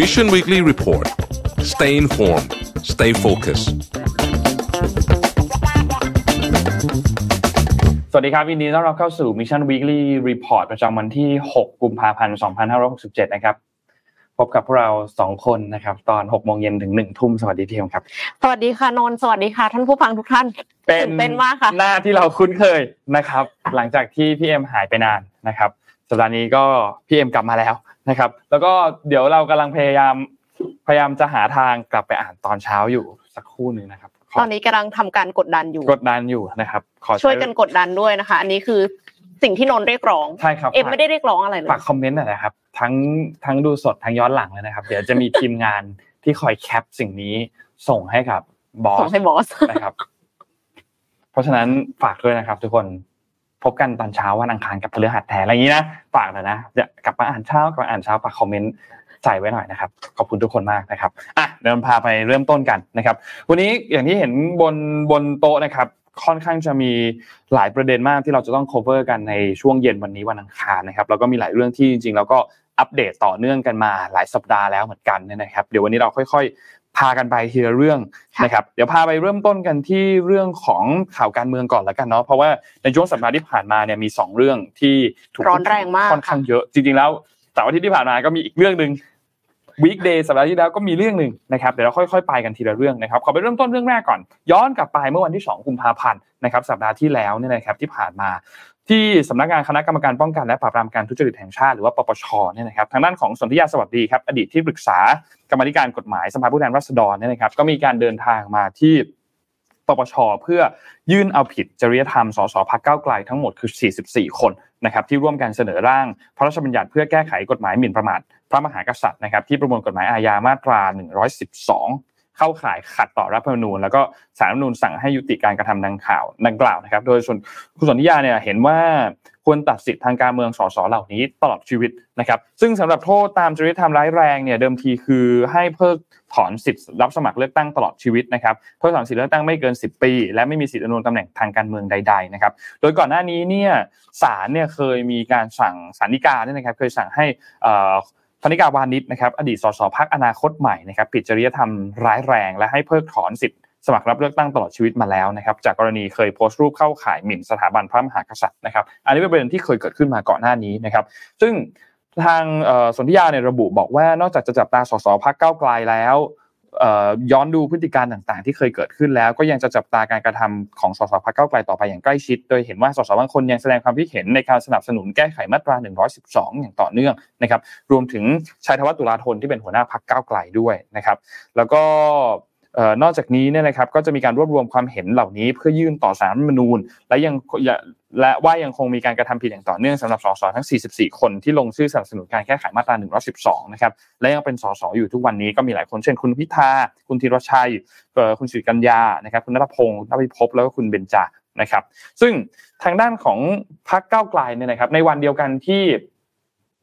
Mission Weekly Report Stay informed Stay focused สวัสดีครับยินดีต้อนรับเข้าสู่ Mission Weekly Report ประจำวันที่ 6 กุมภาพันธ์ 2567 นะครับ พบกับพวกเราสองคนนะครับ ตอน6โมงเย็นถึง1ทุ่มสวัสดีพี่เอ็มครับ สวัสดีค่ะนนท์สวัสดีค่ะ ท่านผู้ฟังทุกท่านเป็นตื่นเต้นมากค่ะ หน้าที่เราคุ้นเคยนะครับ หลังจากที่พี่เอ็มหายไปนานนะครับสัปดาห์นี้ก็พี่เอ็มกลับมาแล้วนะครับ แล้วก็เดี๋ยวเรากำลังพยายามพยายามจะหาทางกลับไปอ่านตอนเช้าอยู่สักครู่หนึ่งนะครับขตอนนี้กำลังทำการกดดันอยู่ กดดันอยู่นะครับ ขอใช้ช่วยกันกดดันด้วยนะคะ อันนี้คือ สิ่งที่นนท์เรียกร้องใช่ครับเอ็มไม่ได้เรียกร้องอะไรเลยฝากคอมเมนต์หน่อยนะครับทั้งทั้งดูสดทั้งย้อนหลังเลยนะครับ เดี๋ยวจะมีทีมงานที่คอยแคปสิ่งนี้ส่งให้กับบอส่สงให้บอสนะครับ เพราะฉะนั้นฝากด้วยนะครับ ทุกคนพบกันตอนเช้าวันอังคารกับพฤหัสแทนอะไรอย่างนี้นะฝากหน่อยนะเดี๋ยวกลับมาอ่านเช้ากลับมาอ่านเช้าฝากคอมเมนต์ใส่ไว้หน่อยนะครับขอบคุณทุกคนมากนะครับอะเดี๋ยวพาไปเริ่มต้นกันนะครับ วันนี้อย่างที่เห็นบนบนโต๊ะนะครับ ค่อนข้างจะมีหลายประเด็นมากที่เราจะต้อง cover กันในช่วงเย็นวันนี้วันอังคารนะครับแล้วก็มีหลายเรื่องที่จริงๆแล้วก็อัปเดตต่อเนื่องกันมาหลายสัปดาห์แล้วเหมือนกันเนี่ยนะครับ เดี๋ยววันนี้เราค่อย ๆ พากันไปทีละเรื่องค่ะนะครับ เดี๋ยวพาไปเริ่มต้นกันที่เรื่องของข่าวการเมืองก่อนแล้วกันเนาะเพราะว่าในช่วงสัปดาห์ที่ผ่านมาเนี่ยมีสองเรื่องที่ถูกร้อนแรงมากค่อนข้างเยอะจริงๆแล้วเสาร์อาทิตย์ที่ผ่านมาก็มีอีกเรื่องหนึ่ง วีคเดย์สัปดาห์ที่แล้วก็มีเรื่องหนึ่งนะครับเดี๋ยวเราค่อยๆไปกันทีละเรื่องนะครับขอไปเริ่มต้นเรื่องแรกก่อน ย้อนกลับไปเมื่อวันที่ 2 กุมภาพันธ์นะครับสัปดาห์ที่แล้วเนี่ยนะครับที่ผ่านมาที่สำนักงานคณะกรรมการป้องกันและปราบปรามการทุจริตแห่งชาติหรือว่าปปชเนี่ยนะครับทางด้านของสนธิยาสวัสดีครับอดีตที่ปรึกษากรรมธิการกฎหมายสภาผู้แทนราษฎรเนี่ยนะครับก็มีการเดินทางมาที่ ปปชเพื่อยื่นเอาผิดจริยธรรมสสพักเก้าไกลทั้งหมดคือ 44 คนนะครับที่ร่วมกันเสนอร่าง พระราชบัญญัติเพื่อแก้ไขกฎหมายหมิ่นประมาทพระมหากษัตริย์นะครับที่ประมวลกฎหมายอาญามาตรา 112เข้าข่ายขัดต่อรัฐธรรมนูญแล้วก็สารรัฐธรรมนูญสั่งให้ยุติการกระทำดังข่าวดังกล่าวนะครับ โดยส่วนคุณสนธิยาเนี่ยเห็นว่า ควรตัดสิทธิทางการเมืองสสเหล่านี้ตลอดชีวิตนะครับ ซึ่งสำหรับโทษตามจริยธรรมร้ายแรงเนี่ยเดิมทีคือให้เพิกถอนสิทธิ์รับสมัครเลือกตั้งตลอดชีวิตนะครับเพิกถอนสิทธิ์เลือกตั้งไม่เกิน 10 ปี และไม่มีสิทธิ์ดำรงตำแหน่งทางการเมืองใด ๆนะครับ โดยก่อนหน้านี้เนี่ยศาลเนี่ยเคยมีการสั่งศาลฎีกาเนี่ยนะครับ เคยสั่งให้เอ่อพรรณิการ์วานิชนะครับอดีตสสพรรคอนาคตใหม่นะครับผิดจริยธรรมร้ายแรง และให้เพิกถอนสิทธิ์ สมัครรับเลือกตั้งตลอดชีวิตมาแล้วนะครับจากกรณีเคยโพสต์รูปเข้าข่ายหมิ่นสถาบันพระมหากษัตริย์นะครับ อันนี้เป็นประเด็นที่เคยเกิดขึ้นมาก่อนหน้านี้นะครับ ซึ่งทางสนธิยาเนี่ยระบุบอกว่านอกจากจะจับตาสสพักเก้าไกลแล้วย้อนดูพฤติการต่างๆ ที่เคยเกิดขึ้นแล้ว ก็ยังจะจับตาการกระทำของสสพักเก้าไกลต่อไปอย่างใกล้ชิด โดยเห็นว่าสสบางคนยังแสดงความคิดเห็นในการสนับสนุนแก้ไขมาตรา 112 อย่างต่อเนื่องนะครับ รวมถึงชัยธวัฒน์ตุลาธนที่เป็นหัวหน้าพักเก้าไกลด้วยนะครับ แล้วก็ นอกจากนี้เนี่ยนะครับก็จะมีการรวบรวมความเห็นเหล่านี้ เพื่อยื่นต่อสารรัฐมนูญ และยังและว่ายังคงมีการกระทำผิดอย่างต่อเนื่องสำหรับสสทั้ง 44 คนที่ลงชื่อสนับสนุนการแก้ไขมาตรา 112 นะครับและยังเป็นสสอยู่ทุกวันนี้ก็มีหลายคนเช่นคุณพิธาคุณธีรชัยคุณสิริกัญญานะครับคุณนัทพงศ์นภิภพแล้วก็คุณเบญจานะครับ ซึ่งทางด้านของพรรคก้าวไกลเนี่ยนะครับ ในวันเดียวกันที่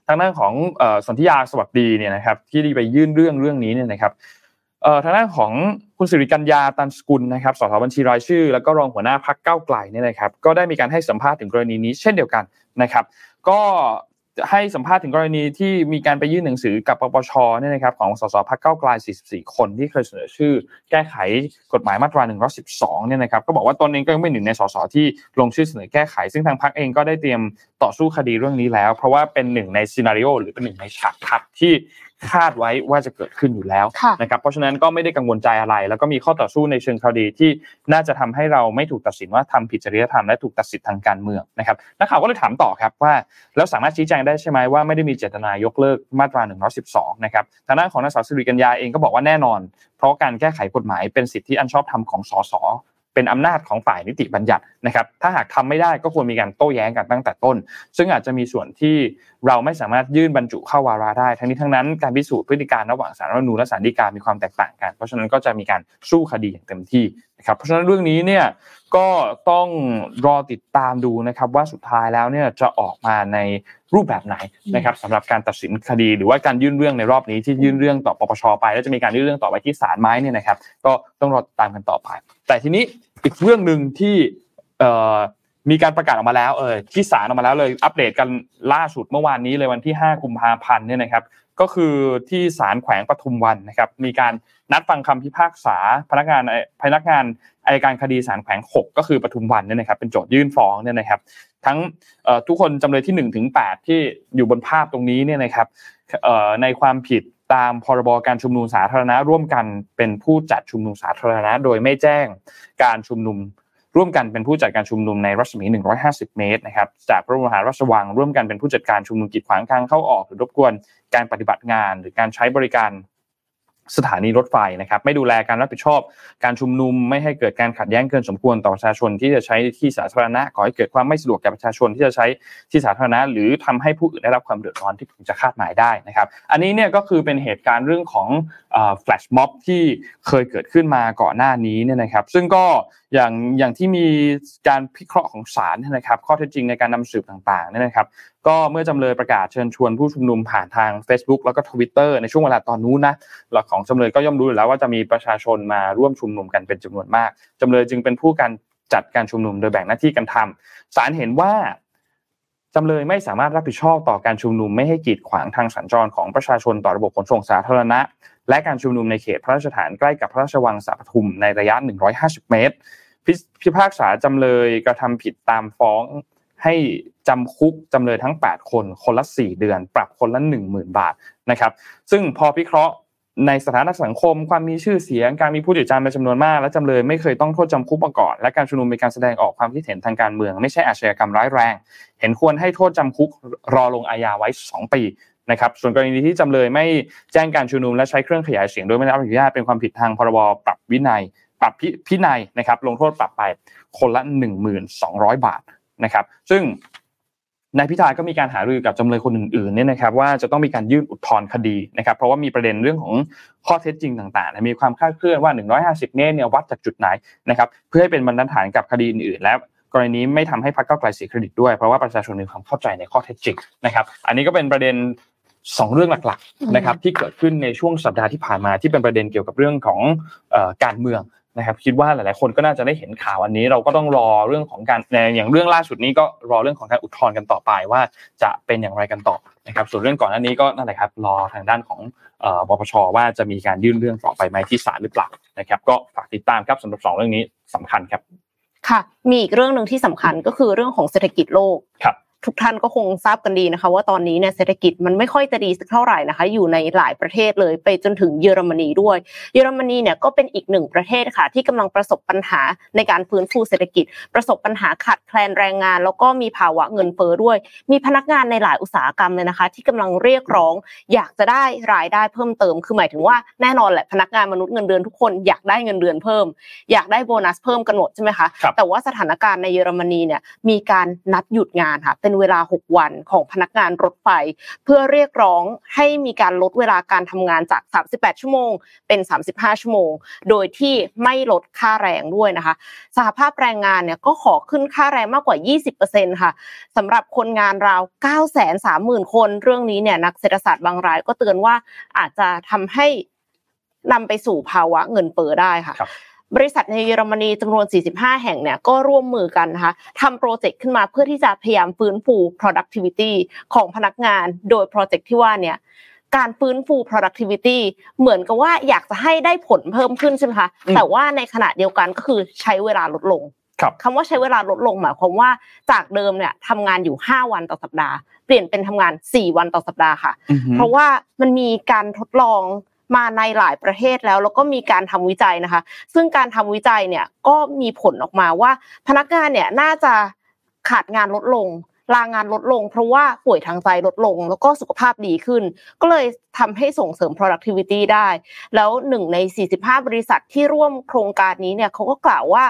ทางด้านของเอ่อสนธิยาสวัสดีเนี่ยนะครับ ที่ได้ไปยื่นเรื่องเรื่องนี้เนี่ยนะครับ ทางด้านของคุณสิริกัญญาตันสกุลนะครับสสบัญชีรายชื่อ แล้วก็รองหัวหน้าพักเก้าไกลเนี่ยนะครับก็ได้มีการให้สัมภาษณ์ถึงกรณีนี้เช่นเดียวกันนะครับก็ให้สัมภาษณ์ถึงกรณีที่มีการไปยื่นหนังสือกับปปชเนี่ยนะครับของสสพักเก้าไกล 44 คนที่เคยเสนอชื่อ แก้ไขกฎหมายมาตรา 112 เนี่ยนะครับก็บอกว่าตนเองก็ยังไม่หนึ่งในสสที่ลงชื่อเสนอแก้ไข ซึ่งทางพรรคเองก็ได้เตรียมต่อสู้คดีเรื่องนี้แล้ว เพราะว่าเป็นหนึ่งในซีนารีโอหรือเป็นหนึ่งในฉากทัศน์ที่ คาดไว้ว่าจะเกิดขึ้นอยู่แล้วค่ะนะครับเพราะฉะนั้นก็ไม่ได้กังวลใจอะไร แล้วก็มีข้อต่อสู้ในเชิงคดีที่น่าจะทำให้เราไม่ถูกตัดสินว่าทำผิดจริยธรรมและถูกตัดสิทธิ์ทางการเมืองนะครับนักข่าวก็เลยถามต่อครับว่าแล้วสามารถชี้แจงได้ใช่ไหมว่าไม่ได้มีเจตนายกเลิกมาตรา 112 นะครับทางด้านของนางสาวสิริกัญญาเองก็บอกว่าแน่นอน เพราะการแก้ไขกฎหมายเป็นสิทธิอันชอบธรรมของสส เป็นอำนาจของฝ่ายนิติบัญญัตินะครับ ถ้าหากทำไม่ได้ก็ควรมีการโต้แย้งกันตั้งแต่ต้น ซึ่งอาจจะมีส่วนที่เราไม่สามารถยื่นบรรจุเข้าวาระได้ ทั้งนี้ทั้งนั้นการพิสูจน์พฤติการระหว่างสารรัฐมนูญและศาลฎีกามีความแตกต่างกัน เพราะฉะนั้นก็จะมีการสู้คดีอย่างเต็มที่นะครับ เพราะฉะนั้นเรื่องนี้เนี่ยก็ต้องรอติดตามดูนะครับว่าสุดท้ายแล้วเนี่ยจะออกมาในรูปแบบไหนนะครับสำหรับการตัดสินคดีหรือว่าการยื่นเรื่องในรอบนี้ที่ยื่นเรื่องต่อปปชไป แล้วจะมีการยื่นเรื่องต่อไปที่ศาลไหมเนี่ยนะครับ ก็ต้องรอติดตามกันต่อไป แต่ทีนี้อีกเรื่องหนึ่งที่มีการประกาศออกมาแล้วเออที่ศาลออกมาแล้วเลยอัปเดตกันล่าสุดเมื่อวานนี้เลยวันที่ 5 กุมภาพันธ์เนี่ยนะครับก็คือที่ศาลแขวงปทุมวันนะครับมีการนัดฟังคำพิพากษาพนักงานพนักงานอายการคดีศาลแขวง 6 ก็คือปทุมวันเนี่ยนะครับเป็นโจทยื่นฟ้องเนี่ยนะครับทั้งทุกคนจำเลยที่1ถึง8ที่อยู่บนภาพตรงนี้เนี่ยนะครับในความผิด ตามพรบการชุมนุมสาธารณะ ร่วมกันเป็นผู้จัดชุมนุมสาธารณะ โดยไม่แจ้งการชุมนุม ร่วมกันเป็นผู้จัดการชุมนุมในรัศมี 150 เมตรนะครับจากพระบรมหาราชวังร่วมกันเป็นผู้จัดการชุมนุมกีดขวางทางเข้าออกหรือรบกวนการปฏิบัติงาน หรือการใช้บริการ สถานีรถไฟนะครับไม่ดูแลการรับผิดชอบ การชุมนุมไม่ให้เกิดการขัดแย้งเกินสมควรต่อประชาชนที่จะใช้ที่สาธารณะก่อให้เกิดความไม่สะดวกแก่ประชาชนที่จะใช้ที่สาธารณะ หรือทำให้ผู้อื่นได้รับความเดือดร้อนที่ถึงจะคาดหมายได้นะครับ อันนี้เนี่ยก็คือเป็นเหตุการณ์เรื่องของแฟลชม็อบที่เคยเกิดขึ้นมาก่อนหน้านี้เนี่ยนะครับ ซึ่งก็อย่างอย่างที่มีการพิเคราะห์ของศาลนะครับ ข้อเท็จจริงในการนำสืบต่างๆเนี่ยนะครับ ก็เมื่อจำเลยประกาศเชิญชวนผู้ชุมนุมผ่านทาง Facebook แล้วก็ Twitter ในช่วงเวลาตอนนู้นนะหลักของจำเลยก็ย่อมรู้อยู่แล้วว่าจะมีประชาชนมาร่วมชุมนุมกันเป็นจำนวนมากจำเลยจึงเป็นผู้การจัดการชุมนุมโดยแบ่งหน้าที่กันทำศาลเห็นว่าจำเลยไม่สามารถรับผิดชอบต่อการชุมนุมไม่ให้กีดขวางทางสัญจรของประชาชนต่อระบบขนส่งสาธารณะ และการชุมนุมในเขตพระราชฐานใกล้กับพระราชวังสาปทุมในระยะ 150 เมตร พิพากษาจำเลยกระทำผิดตามฟ้อง ให้จำคุกจำเลยทั้ง 8 คน คนละ 4 เดือน ปรับคนละ 10,000 บาทนะครับ ซึ่งพอพิเคราะห์ในสถานะสังคม ความมีชื่อเสียง การมีผู้ติดจารเป็นจำนวนมาก และจำเลยไม่เคยต้องโทษจำคุกมาก่อน และการชุมนุมเป็นการแสดงออกความคิดเห็นทางการเมือง ไม่ใช่อาชญากรรมร้ายแรง เห็นควรให้โทษจำคุกรอลงอาญาไว้ 2 ปีนะครับ ส่วนกรณีที่จำเลยไม่แจ้งการชุมนุมและใช้เครื่องขยายเสียงโดยไม่ได้รับอนุญาตเป็นความผิดทางพรบปรับวินัย ปรับพินัยนะครับ ลงโทษปรับไปคนละ 1,200 บาท นะครับซึ่งนายพิธาก็มีการหารือกับจำเลยคนอื่นๆเนี่ยนะครับว่าจะต้องมีการยื่นอุทธรณ์คดีนะครับเพราะว่ามีประเด็นเรื่องของข้อเท็จจริงต่างๆ มีความคลาดเคลื่อนว่า 150 เมตรเนี่ยวัดจากจุดไหนนะครับเพื่อให้เป็นบรรทัดฐานกับคดีอื่นๆและกรณีนี้ไม่ทำให้พรรคเก้าไกลเสียเครดิตด้วยเพราะว่าประชาชนมีความเข้าใจในข้อเท็จจริงนะครับอันนี้ก็เป็นประเด็นสองเรื่องหลักๆนะครับที่เกิดขึ้นในช่วงสัปดาห์ที่ผ่านมาที่เป็นประเด็นเกี่ยวกับเรื่องของการเมือง นะครับคิดว่าหลายๆ คนก็น่าจะได้เห็นข่าวอันนี้ เราก็ต้องรอเรื่องของการอย่างเรื่องล่าสุดนี้ก็รอเรื่องของการอุทธรณ์กันต่อไปว่าจะเป็นอย่างไรกันต่อนะครับส่วนเรื่องก่อนหน้านี้ก็นั่นแหละครับรอทางด้านของปปชว่าจะมีการยื่นเรื่องต่อไปไหมที่ศาลหรือเปล่านะครับก็ฝากติดตามครับสำหรับสองเรื่องนี้สำคัญครับค่ะมีอีกเรื่องหนึ่งที่สำคัญก็คือเรื่องของเศรษฐกิจโลกครับ ทุกท่านก็คงทราบกันดีนะคะ ว่าตอนนี้เนี่ยเศรษฐกิจมันไม่ค่อยจะดีสักเท่าไหร่นะคะ อยู่ในหลายประเทศเลยไปจนถึงเยอรมนีด้วย เยอรมนีเนี่ยก็เป็นอีกหนึ่งประเทศค่ะ ที่กำลังประสบปัญหาในการฟื้นฟูเศรษฐกิจ ประสบปัญหาขาดแคลนแรงงาน แล้วก็มีภาวะเงินเฟ้อด้วย มีพนักงานในหลายอุตสาหกรรมเลยนะคะ ที่กำลังเรียกร้อง อยากจะได้รายได้เพิ่มเติม คือหมายถึงว่าแน่นอนแหละพนักงานมนุษย์เงินเดือนทุกคนอยากได้เงินเดือนเพิ่ม อยากได้โบนัสเพิ่มกันหมดใช่ไหมคะแต่ว่าสถานการณ์ในเยอรมนีเนี่ยมีการนัดหยุดงานค่ะเป็นเวลา 6 วันของพนักงานรถไฟ เพื่อเรียกร้องให้มีการลดเวลาการทำงานจาก 38 ชั่วโมง เป็น 35 ชั่วโมง โดยที่ไม่ลดค่าแรงด้วยนะคะ สหภาพแรงงานเนี่ยก็ขอขึ้นค่าแรงมากกว่า 20%ค่ะสำหรับคนงานราว 930,000 คน เรื่องนี้เนี่ยนักเศรษฐศาสตร์บางรายก็เตือนว่าอาจจะทำให้นำไปสู่ภาวะเงินเฟ้อได้ค่ะ บริษัทในเยอรมนีจำนวน 45 แห่งเนี่ยก็ร่วมมือกันนะคะทำโปรเจกต์ขึ้นมาเพื่อที่จะพยายามฟื้นฟู productivity ของพนักงาน โดยโปรเจกต์ที่ว่าเนี่ยการฟื้นฟู productivity เหมือนกับว่าอยากจะให้ได้ผลเพิ่มขึ้นใช่ไหมคะแต่ว่าในขณะเดียวกันก็คือใช้เวลาลดลงคำว่าใช้เวลาลดลงหมายความว่าจากเดิมเนี่ยทำงานอยู่ 5 วันต่อสัปดาห์ เปลี่ยนเป็นทำงาน 4 วันต่อสัปดาห์ค่ะ เพราะว่ามันมีการทดลอง มาในหลายประเทศแล้ว แล้วก็มีการทำวิจัยนะคะ ซึ่งการทำวิจัยเนี่ยก็มีผลออกมาว่า พนักงานเนี่ยน่าจะขาดงานลดลง ลางานลดลง เพราะว่าป่วยทางใจลดลง แล้วก็สุขภาพดีขึ้น ก็เลยทำให้ส่งเสริม productivity ได้ แล้วหนึ่งใน 45 บริษัทที่ร่วมโครงการนี้เนี่ยเขาก็กล่าวว่า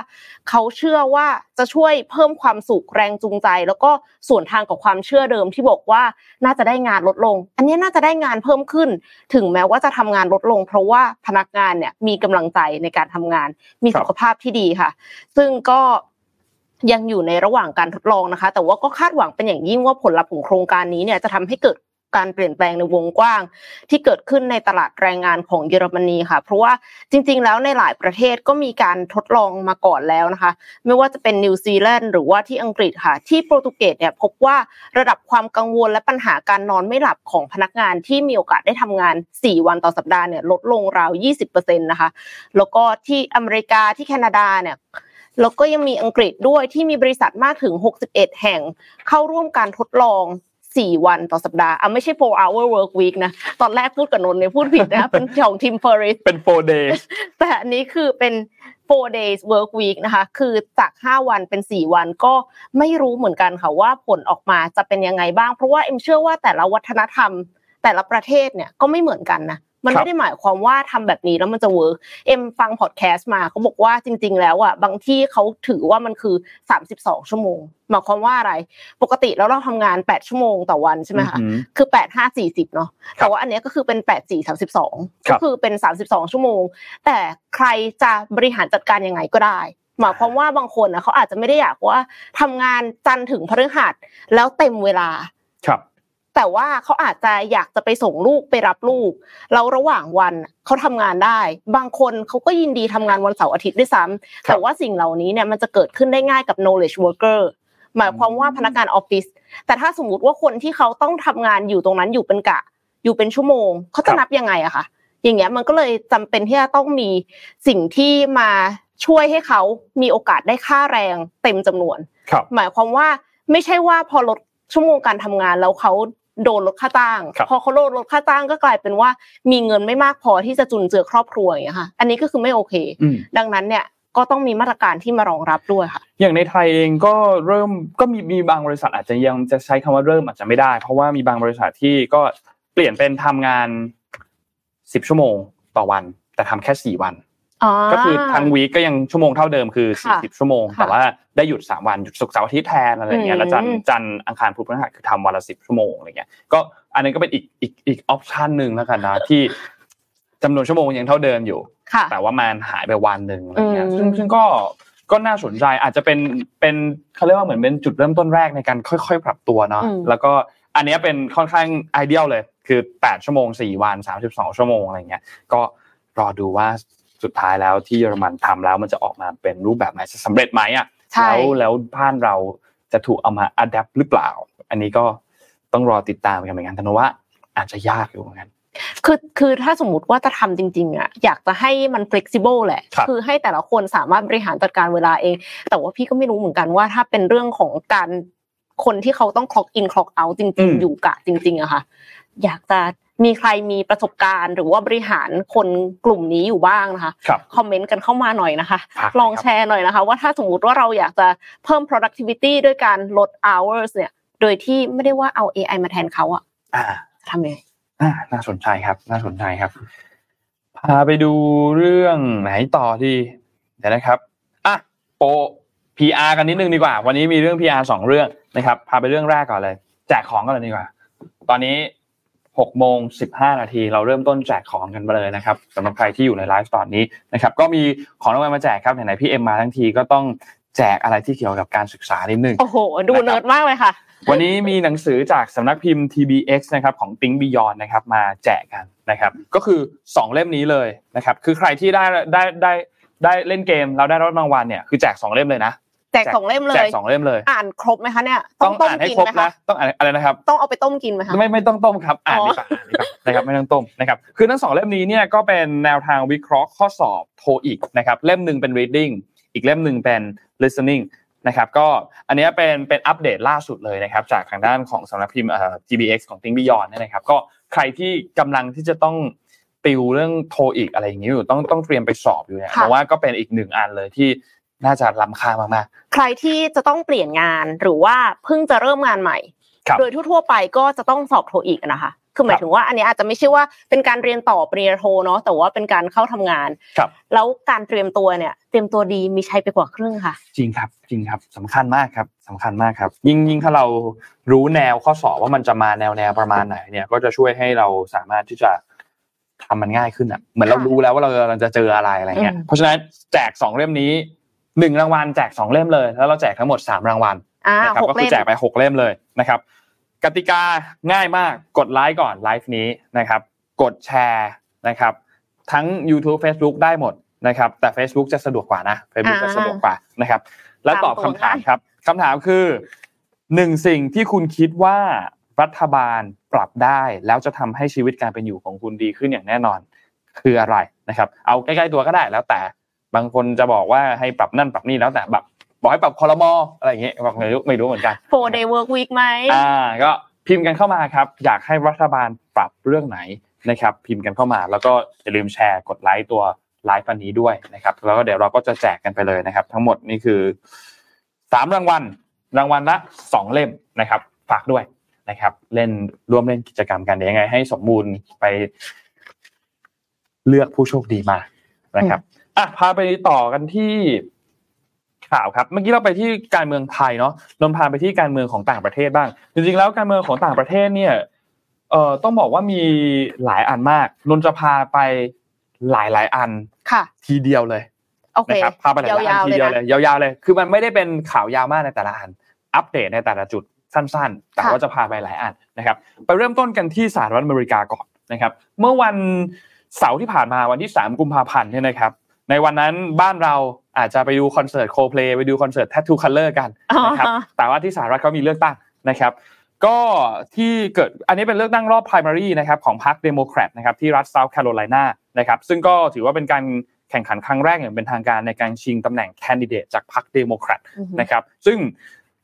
เขาเชื่อว่าจะช่วยเพิ่มความสุขแรงจูงใจ แล้วก็ส่วนทางกับความเชื่อเดิมที่บอกว่าน่าจะได้งานลดลง อันนี้น่าจะได้งานเพิ่มขึ้น ถึงแม้ว่าจะทำงานลดลง เพราะว่าพนักงานเนี่ยมีกำลังใจในการทำงาน มีสุขภาพที่ดีค่ะ ซึ่งก็ ยังอยู่ในระหว่างการทดลองนะคะ แต่ว่าก็คาดหวังเป็นอย่างยิ่งว่าผลลัพธ์ของโครงการนี้เนี่ยจะทำให้เกิดการเปลี่ยนแปลงในวงกว้าง ที่เกิดขึ้นในตลาดแรงงานของเยอรมนีค่ะ เพราะว่าจริง ๆ แล้วในหลายประเทศก็มีการทดลองมาก่อนแล้วนะคะ ไม่ว่าจะเป็นนิวซีแลนด์หรือว่าที่อังกฤษค่ะ ที่โปรตุเกสเนี่ยพบว่าระดับความกังวลและปัญหาการนอนไม่หลับของพนักงานที่มีโอกาสได้ทำงาน 4 วันต่อสัปดาห์เนี่ยลดลงราว 20%นะคะ แล้วก็ที่อเมริกาที่แคนาดาเนี่ย แล้วก็ยังมีอังกฤษด้วยที่มีบริษัทมากถึง 61 แห่งเข้าร่วมการทดลอง4 วันต่อสัปดาห์อะไม่ใช่4 hour work week นะ ตอนแรกพูดกับนนท์เนี่ยพูดผิดนะ เป็นของ Tim Ferriss เป็น four days แต่อันนี้คือเป็น four days work week นะคะ คือจาก 5 วันเป็น 4 วันก็ไม่รู้เหมือนกันค่ะว่าผลออกมาจะเป็นยังไงบ้าง เพราะว่าเอ็มเชื่อว่าแต่ละวัฒนธรรม แต่ละประเทศเนี่ยก็ไม่เหมือนกันนะ มันครับไม่ได้หมายความว่าทำแบบนี้แล้วมันจะ work เอ็มฟังพอดแคสต์มาเขาบอกว่าจริง ๆ แล้วอะบางที่เขาถือว่ามันคือ 32 ชั่วโมงหมายความว่าอะไร ปกติแล้วเราทำงาน 8 ชั่วโมงต่อวันใช่ไหมคะอือหือคือ 8 5 40เนาะแต่ว่าอันเนี้ยก็คือเป็น 8 4 32ครัก็บคือเป็น 32 ชั่วโมง แต่ใครจะบริหารจัดการยังไงก็ได้หมายความว่าบางคนนะเขาอาจจะไม่ได้อยากว่าทำงานจันทร์ถึงพฤหัสแล้วเต็มเวลาครับ แต่ว่าเขาอาจจะอยากจะไปส่งลูกไปรับลูกแล้วระหว่างวันเขาทำงานได้ บางคนเขาก็ยินดีทำงานวันเสาร์อาทิตย์ด้วยซ้ำแต่ว่าสิ่งเหล่านี้เนี่ยมันจะเกิดขึ้นได้ง่ายกับ knowledge worker หมายความว่าพนักงานออฟฟิศแต่ถ้าสมมติว่าคนที่เขาต้องทำงานอยู่ตรงนั้นอยู่เป็นกะ อยู่เป็นชั่วโมงเขาจะนับยังไงอะคะอย่างเงี้ยมันก็เลยจำเป็นที่จะต้องมีสิ่งที่มาช่วยให้เขามีโอกาสได้ค่าแรงเต็มจำนวนครับหมายความว่าไม่ใช่ว่าพอลดชั่วโมงการทำงานแล้วเขา โดนลดค่าจ้างครับพอเขาโดนลดค่าจ้างก็กลายเป็นว่า มีเงินไม่มากพอที่จะจุนเจือครอบครัวอย่างเงี้ยค่ะ อันนี้ก็คือไม่โอเคอืมดังนั้นเนี่ยก็ต้องมีมาตรการที่มารองรับด้วยค่ะ อย่างในไทยเองก็เริ่มก็มีมีบางบริษัทอาจจะยังจะใช้คำว่าเริ่มอาจจะไม่ได้ เพราะว่ามีบางบริษัทที่ก็เปลี่ยนเป็นทำงานสิบชั่วโมงต่อวัน แต่ทำแค่สี่วัน ก็คือทั้งวีคก็ยังชั่วโมงเท่าเดิมคือค่ะ40 ชั่วโมงค่ะแต่ว่าได้หยุด 3 วันหยุดศุกร์เสาร์อาทิตย์แทนอะไรอย่างเงี้ยอืมแล้วจันทร์จันทร์อังคารพุธพฤหัสคือทำวันละ 10 ชั่วโมงอะไรเงี้ยก็อันนี้ก็เป็นอีกอีกอีกออปชันหนึ่งแล้วกันนะที่จำนวนชั่วโมงยังเท่าเดิมอยู่ค่ะแต่ว่ามันหายไปวันหนึ่งอะไรเงี้ยอืมซึ่งซึ่งก็ก็น่าสนใจอาจจะเป็นเป็นเขาเรียกว่าเหมือนเป็นจุดเริ่มต้นแรกในการค่อย ๆ ปรับตัวเนาะอืมแล้วก็อันเนี้ยเป็นค่อนข้างไอเดียลเลย คือ 8 ชั่วโมง 4 วัน 32 ชั่วโมงอะไรเงี้ยก็รอดูว่า สุดท้ายแล้วที่เยอรมันทำแล้วมันจะออกมาเป็นรูปแบบไหนจะสำเร็จไหมอะใช่แล้วแล้วบ้านเราจะถูกเอามาอัดแอปหรือเปล่า อันนี้ก็ต้องรอติดตามกันเหมือนกันแต่ว่าอาจจะยากอยู่เหมือนกันคือคือถ้าสมมติว่าจะทำจริงๆอะอยากจะให้มัน flexible แหละครับอให้แต่ละคนสามารถบริหารจัดการเวลาเอง แต่ว่าพี่ก็ไม่รู้เหมือนกันว่าถ้าเป็นเรื่องของการคนที่เขาต้อง clock in clock out จอืริงมๆอยู่กะจริงๆอะค่ะ อยากจะ มีใครมีประสบการณ์ หรือว่าบริหารคนกลุ่มนี้อยู่บ้างนะคะครับคอมเมนต์กันเข้ามาหน่อยนะคะฝากหน่อยครับลองแชร์หน่อยนะคะ ว่าถ้าสมมุติว่าเราอยากจะเพิ่ม productivity ด้วยการลด hours เนี่ย โดยที่ไม่ได้ว่าเอา AI มาแทนเขาอะอ่าจะทำยังไงอ่าน่าสนใจครับ น่าสนใจครับ พาไปดูเรื่องไหนต่อที่เดี๋ยวนะครับอะโป PR กันนิดนึงดีกว่า วันนี้มีเรื่อง PR สองเรื่องนะครับ พาไปเรื่องแรกก่อนเลย แจกของกันเลยดีกว่า ตอนนี้ หกโมงสิบห้านาที เราเริ่มต้นแจกของกันไปเลยนะครับสำหรับใครที่อยู่ในไลฟ์ตอนนี้นะครับก็มีของรางวัลมาแจกครับไหนๆพี่เอ็มมาทั้งทีก็ต้องแจกอะไรที่เกี่ยวกับการศึกษานิดนึงโอ้โห ดูนะครับเนิร์ดมากเลยค่ะ วันนี้มีหนังสือจากสำนักพิมพ์ TBX นะครับของ Think Beyond นะครับมาแจกกันนะครับก็คือ 2 เล่มนี้เลยนะครับคือใครที่ได้ได้ได้ได้เล่นเกมแล้วได้รับรางวัลเนี่ยคือแจก 2 เล่มเลยนะ แจกสองเล่มเลแจกยสองเล่มเลย อ่านครบไหมคะเนี่ยต้องต้มอ่านให้กินครบไหมนะคะต้องอ่านอะไรนะครับ ต้องเอาไปต้มกินไหมคะไม่ไม่ต้องต้มครับอ่านอ๋อดีกว่าอ่านดีกว่านะครับไม่ต้องต้มนะครับคือทั้งสองเล่มนี้เนี่ยก็เป็นแนวทางวิเคราะห์ข้อสอบโทอีกนะครับเล่มหนึ่งเป็น reading อีกเล่มหนึ่งเป็น listening นะครับก็อันเนี้ยเป็นเป็นอัปเดตล่าสุดเลยนะครับจากทางด้านของสำนักพิมพ์เอ่อ GBX ของ Think Beyond เนี่ยนะครับก็ใครที่กำลังที่จะต้องติวเรื่องโทอีกอะไรอย่างนี้อยู่ต้องต้องเตรียมไปสอบอยู่เนี่ยค่ะเพราะว่าก็เป็นอีกหนึ่งอันเลยที่ น่าจะล้ำค่ามากใครที่จะต้องเปลี่ยนงานหรือว่าเพิ่งจะเริ่มงานใหม่ครับโดยทั่วๆไปก็จะต้องสอบโทอีกนะคะ คือหมายถึงว่าอันเนี้ยอาจจะไม่ใช่ว่าเป็นการเรียนต่อปริญญาโทเนาะ แต่ว่าเป็นการเข้าทำงาน ครับ แล้วการเตรียมตัวเนี่ย เตรียมตัวดีมีใช้ไปกว่าครึ่งค่ะ จริงครับ จริงครับสำคัญมากครับสำคัญมากครับ ยิ่งยิ่งถ้าเรารู้แนวข้อสอบว่ามันจะมาแนวแนวประมาณไหนเนี่ย ก็จะช่วยให้เราสามารถที่จะทำมันง่ายขึ้นอะ เหมือนเราค่ะรู้แล้วว่าเราเราจะเจออะไรอะไรเงี้ยอืมเพราะฉะนั้นแจกสองเล่มนี้ หนึ่งรางวัลแจกสองเล่มเลย แล้วเราแจกทั้งหมดสามรางวัลอ่านะครับหกก็คืเล่อมแจกไปหกเล่มเลยนะครับ กติกาง่ายมากกดไลค์ก่อนไลฟ์นี้นะครับ กดแชร์นะครับ ทั้ง YouTube Facebook ได้หมดนะครับ แต่ Facebook จะสะดวกกว่านะ Facebook จะสะดวกกว่านะครับ แล้วตอบคำถามครับคำถามคือหนึ่งสิ่งที่คุณคิดว่ารัฐบาลปรับได้ แล้วจะทำให้ชีวิตการเป็นอยู่ของคุณดีขึ้นอย่างแน่นอน คืออะไรนะครับ เอาใกล้ ๆ ตัวก็ได้แล้วแต่ บางคนจะบอกว่าให้ปรับนั่นปรับนี่แล้วแต่แบบบอกให้ปรับคอรมออะไรอย่างเงี้ยบอกไม่รู้ไม่รู้เหมือนกัน four day work week ไหมอ่าก็พิมพ์กันเข้ามาครับ อยากให้รัฐบาลปรับเรื่องไหนนะครับ พิมพ์กันเข้ามา แล้วก็อย่าลืมแชร์กดไลค์ตัวไลฟ์อันนี้ด้วยนะครับ แล้วก็เดี๋ยวเราก็จะแจกกันไปเลยนะครับ ทั้งหมดนี่คือสามรางวัลรางวัลละสองเล่มนะครับ ฝากด้วยนะครับ เล่นร่วมเล่นกิจกรรมกันเดี๋ยวยังไง ให้สมบูรณ์ไปเลือกผู้โชคดีมานะครับ อะพาไปต่อกันที่ข่าวครับ เมื่อกี้เราไปที่การเมืองไทยเนาะนนพาไปที่การเมืองของต่างประเทศบ้าง จริงๆแล้วการเมืองของต่างประเทศเนี่ยเอ่อต้องบอกว่ามีหลายอันมากนนจะพาไปหลายหลายๆอันค่ะทีเดียวเลยโอเคนะครับพาไปหลายๆอันยาวๆทีเลยเดียวนะเลยยาวๆเลย คือมันไม่ได้เป็นข่าวยาวมากในแต่ละอัน อัปเดตในแต่ละจุดสั้นๆ แต่ค่ะว่าจะพาไปหลายอันนะครับ ไปเริ่มต้นกันที่สหรัฐอเมริกาก่อนนะครับ เมื่อวันเสาร์ที่ผ่านมาวันที่ 3 กุมภาพันธ์เนี่ยนะครับ ในวันนั้นบ้านเราอาจจะไปดูคอนเสิร์ตโคเพลไปดูคอนเสิร์ต Tattoo Color กันนะครับอ๋อแต่ว่าที่สหรัฐเขามีเลือกตั้งนะครับก็ที่เกิดอันนี้เป็นเลือกตั้งรอบ primary นะครับของพรรคเดโมแครตนะครับที่รัฐ South Carolina นะครับซึ่งก็ถือว่าเป็นการแข่งขันครั้งแรกอย่างเป็นทางการในการชิงตำแหน่งแคนดิเดตจากพรรคเดโมแครตอือฮึนะครับซึ่ง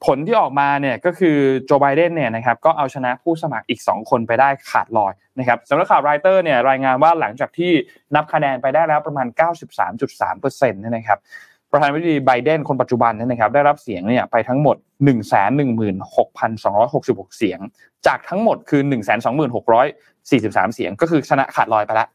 ผลที่ออกมาเนี่ยก็คือโจไบเดนเนี่ยนะครับก็เอาชนะผู้สมัครอีก 2 คนไปได้ขาดลอยนะครับสำนักข่าวรอยเตอร์เนี่ยรายงานว่าหลังจากที่นับคะแนนไปได้แล้วประมาณ 93.3%เนี่ยนะครับประธานาธิบดีไบเดนคนปัจจุบันเนี่ยนะครับได้รับเสียงเนี่ยไปทั้งหมด 116,266 เสียง จากทั้งหมดคือ 126,643 เสียง ก็คือชนะขาดลอยไปละ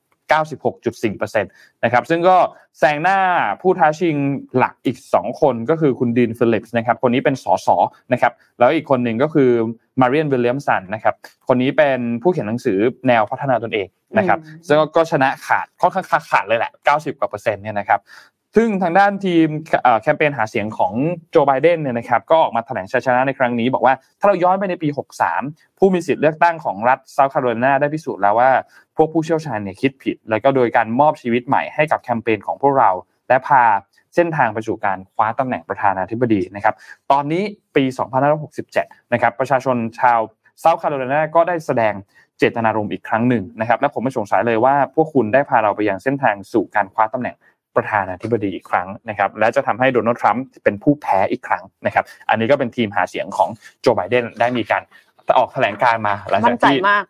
96.4%นะครับซึ่งก็แซงหน้าผู้ท้าชิงหลักอีก 2 คนก็คือคุณดีนฟิลลิปส์นะครับคนนี้เป็นสสนะครับแล้วอีกคนหนึ่งก็คือมาเรียนวิลเลียมสันนะครับคนนี้เป็นผู้เขียนหนังสือแนวพัฒนาตนเองนะครับอืมซึ่งก็ชนะขาดค่อนข้างขาดเลยแหละ 90 กว่าเปอร์เซ็นต์เนี่ยนะครับซึ่งทางด้านทีมเอ่อแคมเปญหาเสียงของโจไบเดนเนี่ยนะครับก็ออกมาแถลงชัยชนะในครั้งนี้ บอกว่าถ้าเราย้อนไปในปี 63 ผู้มีสิทธิ์เลือกตั้งของรัฐเซาท์แคโรไลนาได้พิสูจน์แล้วว่า พวกผู้เชี่ยวชาญเนี่ยคิดผิด แล้วก็โดยการมอบชีวิตใหม่ให้กับแคมเปญของพวกเรา และพาเส้นทางไปสู่การคว้าตำแหน่งประธานาธิบดีนะครับ ตอนนี้ปี 2567 นะครับ ประชาชนชาวเซาท์แคโรไลนาก็ได้แสดงเจตนารมณ์อีกครั้งหนึ่งนะครับ และผมไม่สงสัยเลยว่าพวกคุณได้พาเราไปยังเส้นทางสู่การคว้าตำแหน่งประธานาธิบดีอีกครั้งนะครับ และจะทำให้โดนัลด์ทรัมป์เป็นผู้แพ้อีกครั้งนะครับ อันนี้ก็เป็นทีมหาเสียงของโจไบเดนได้มีการออกแถลงการมาหลังมั่จานกใจที่มาก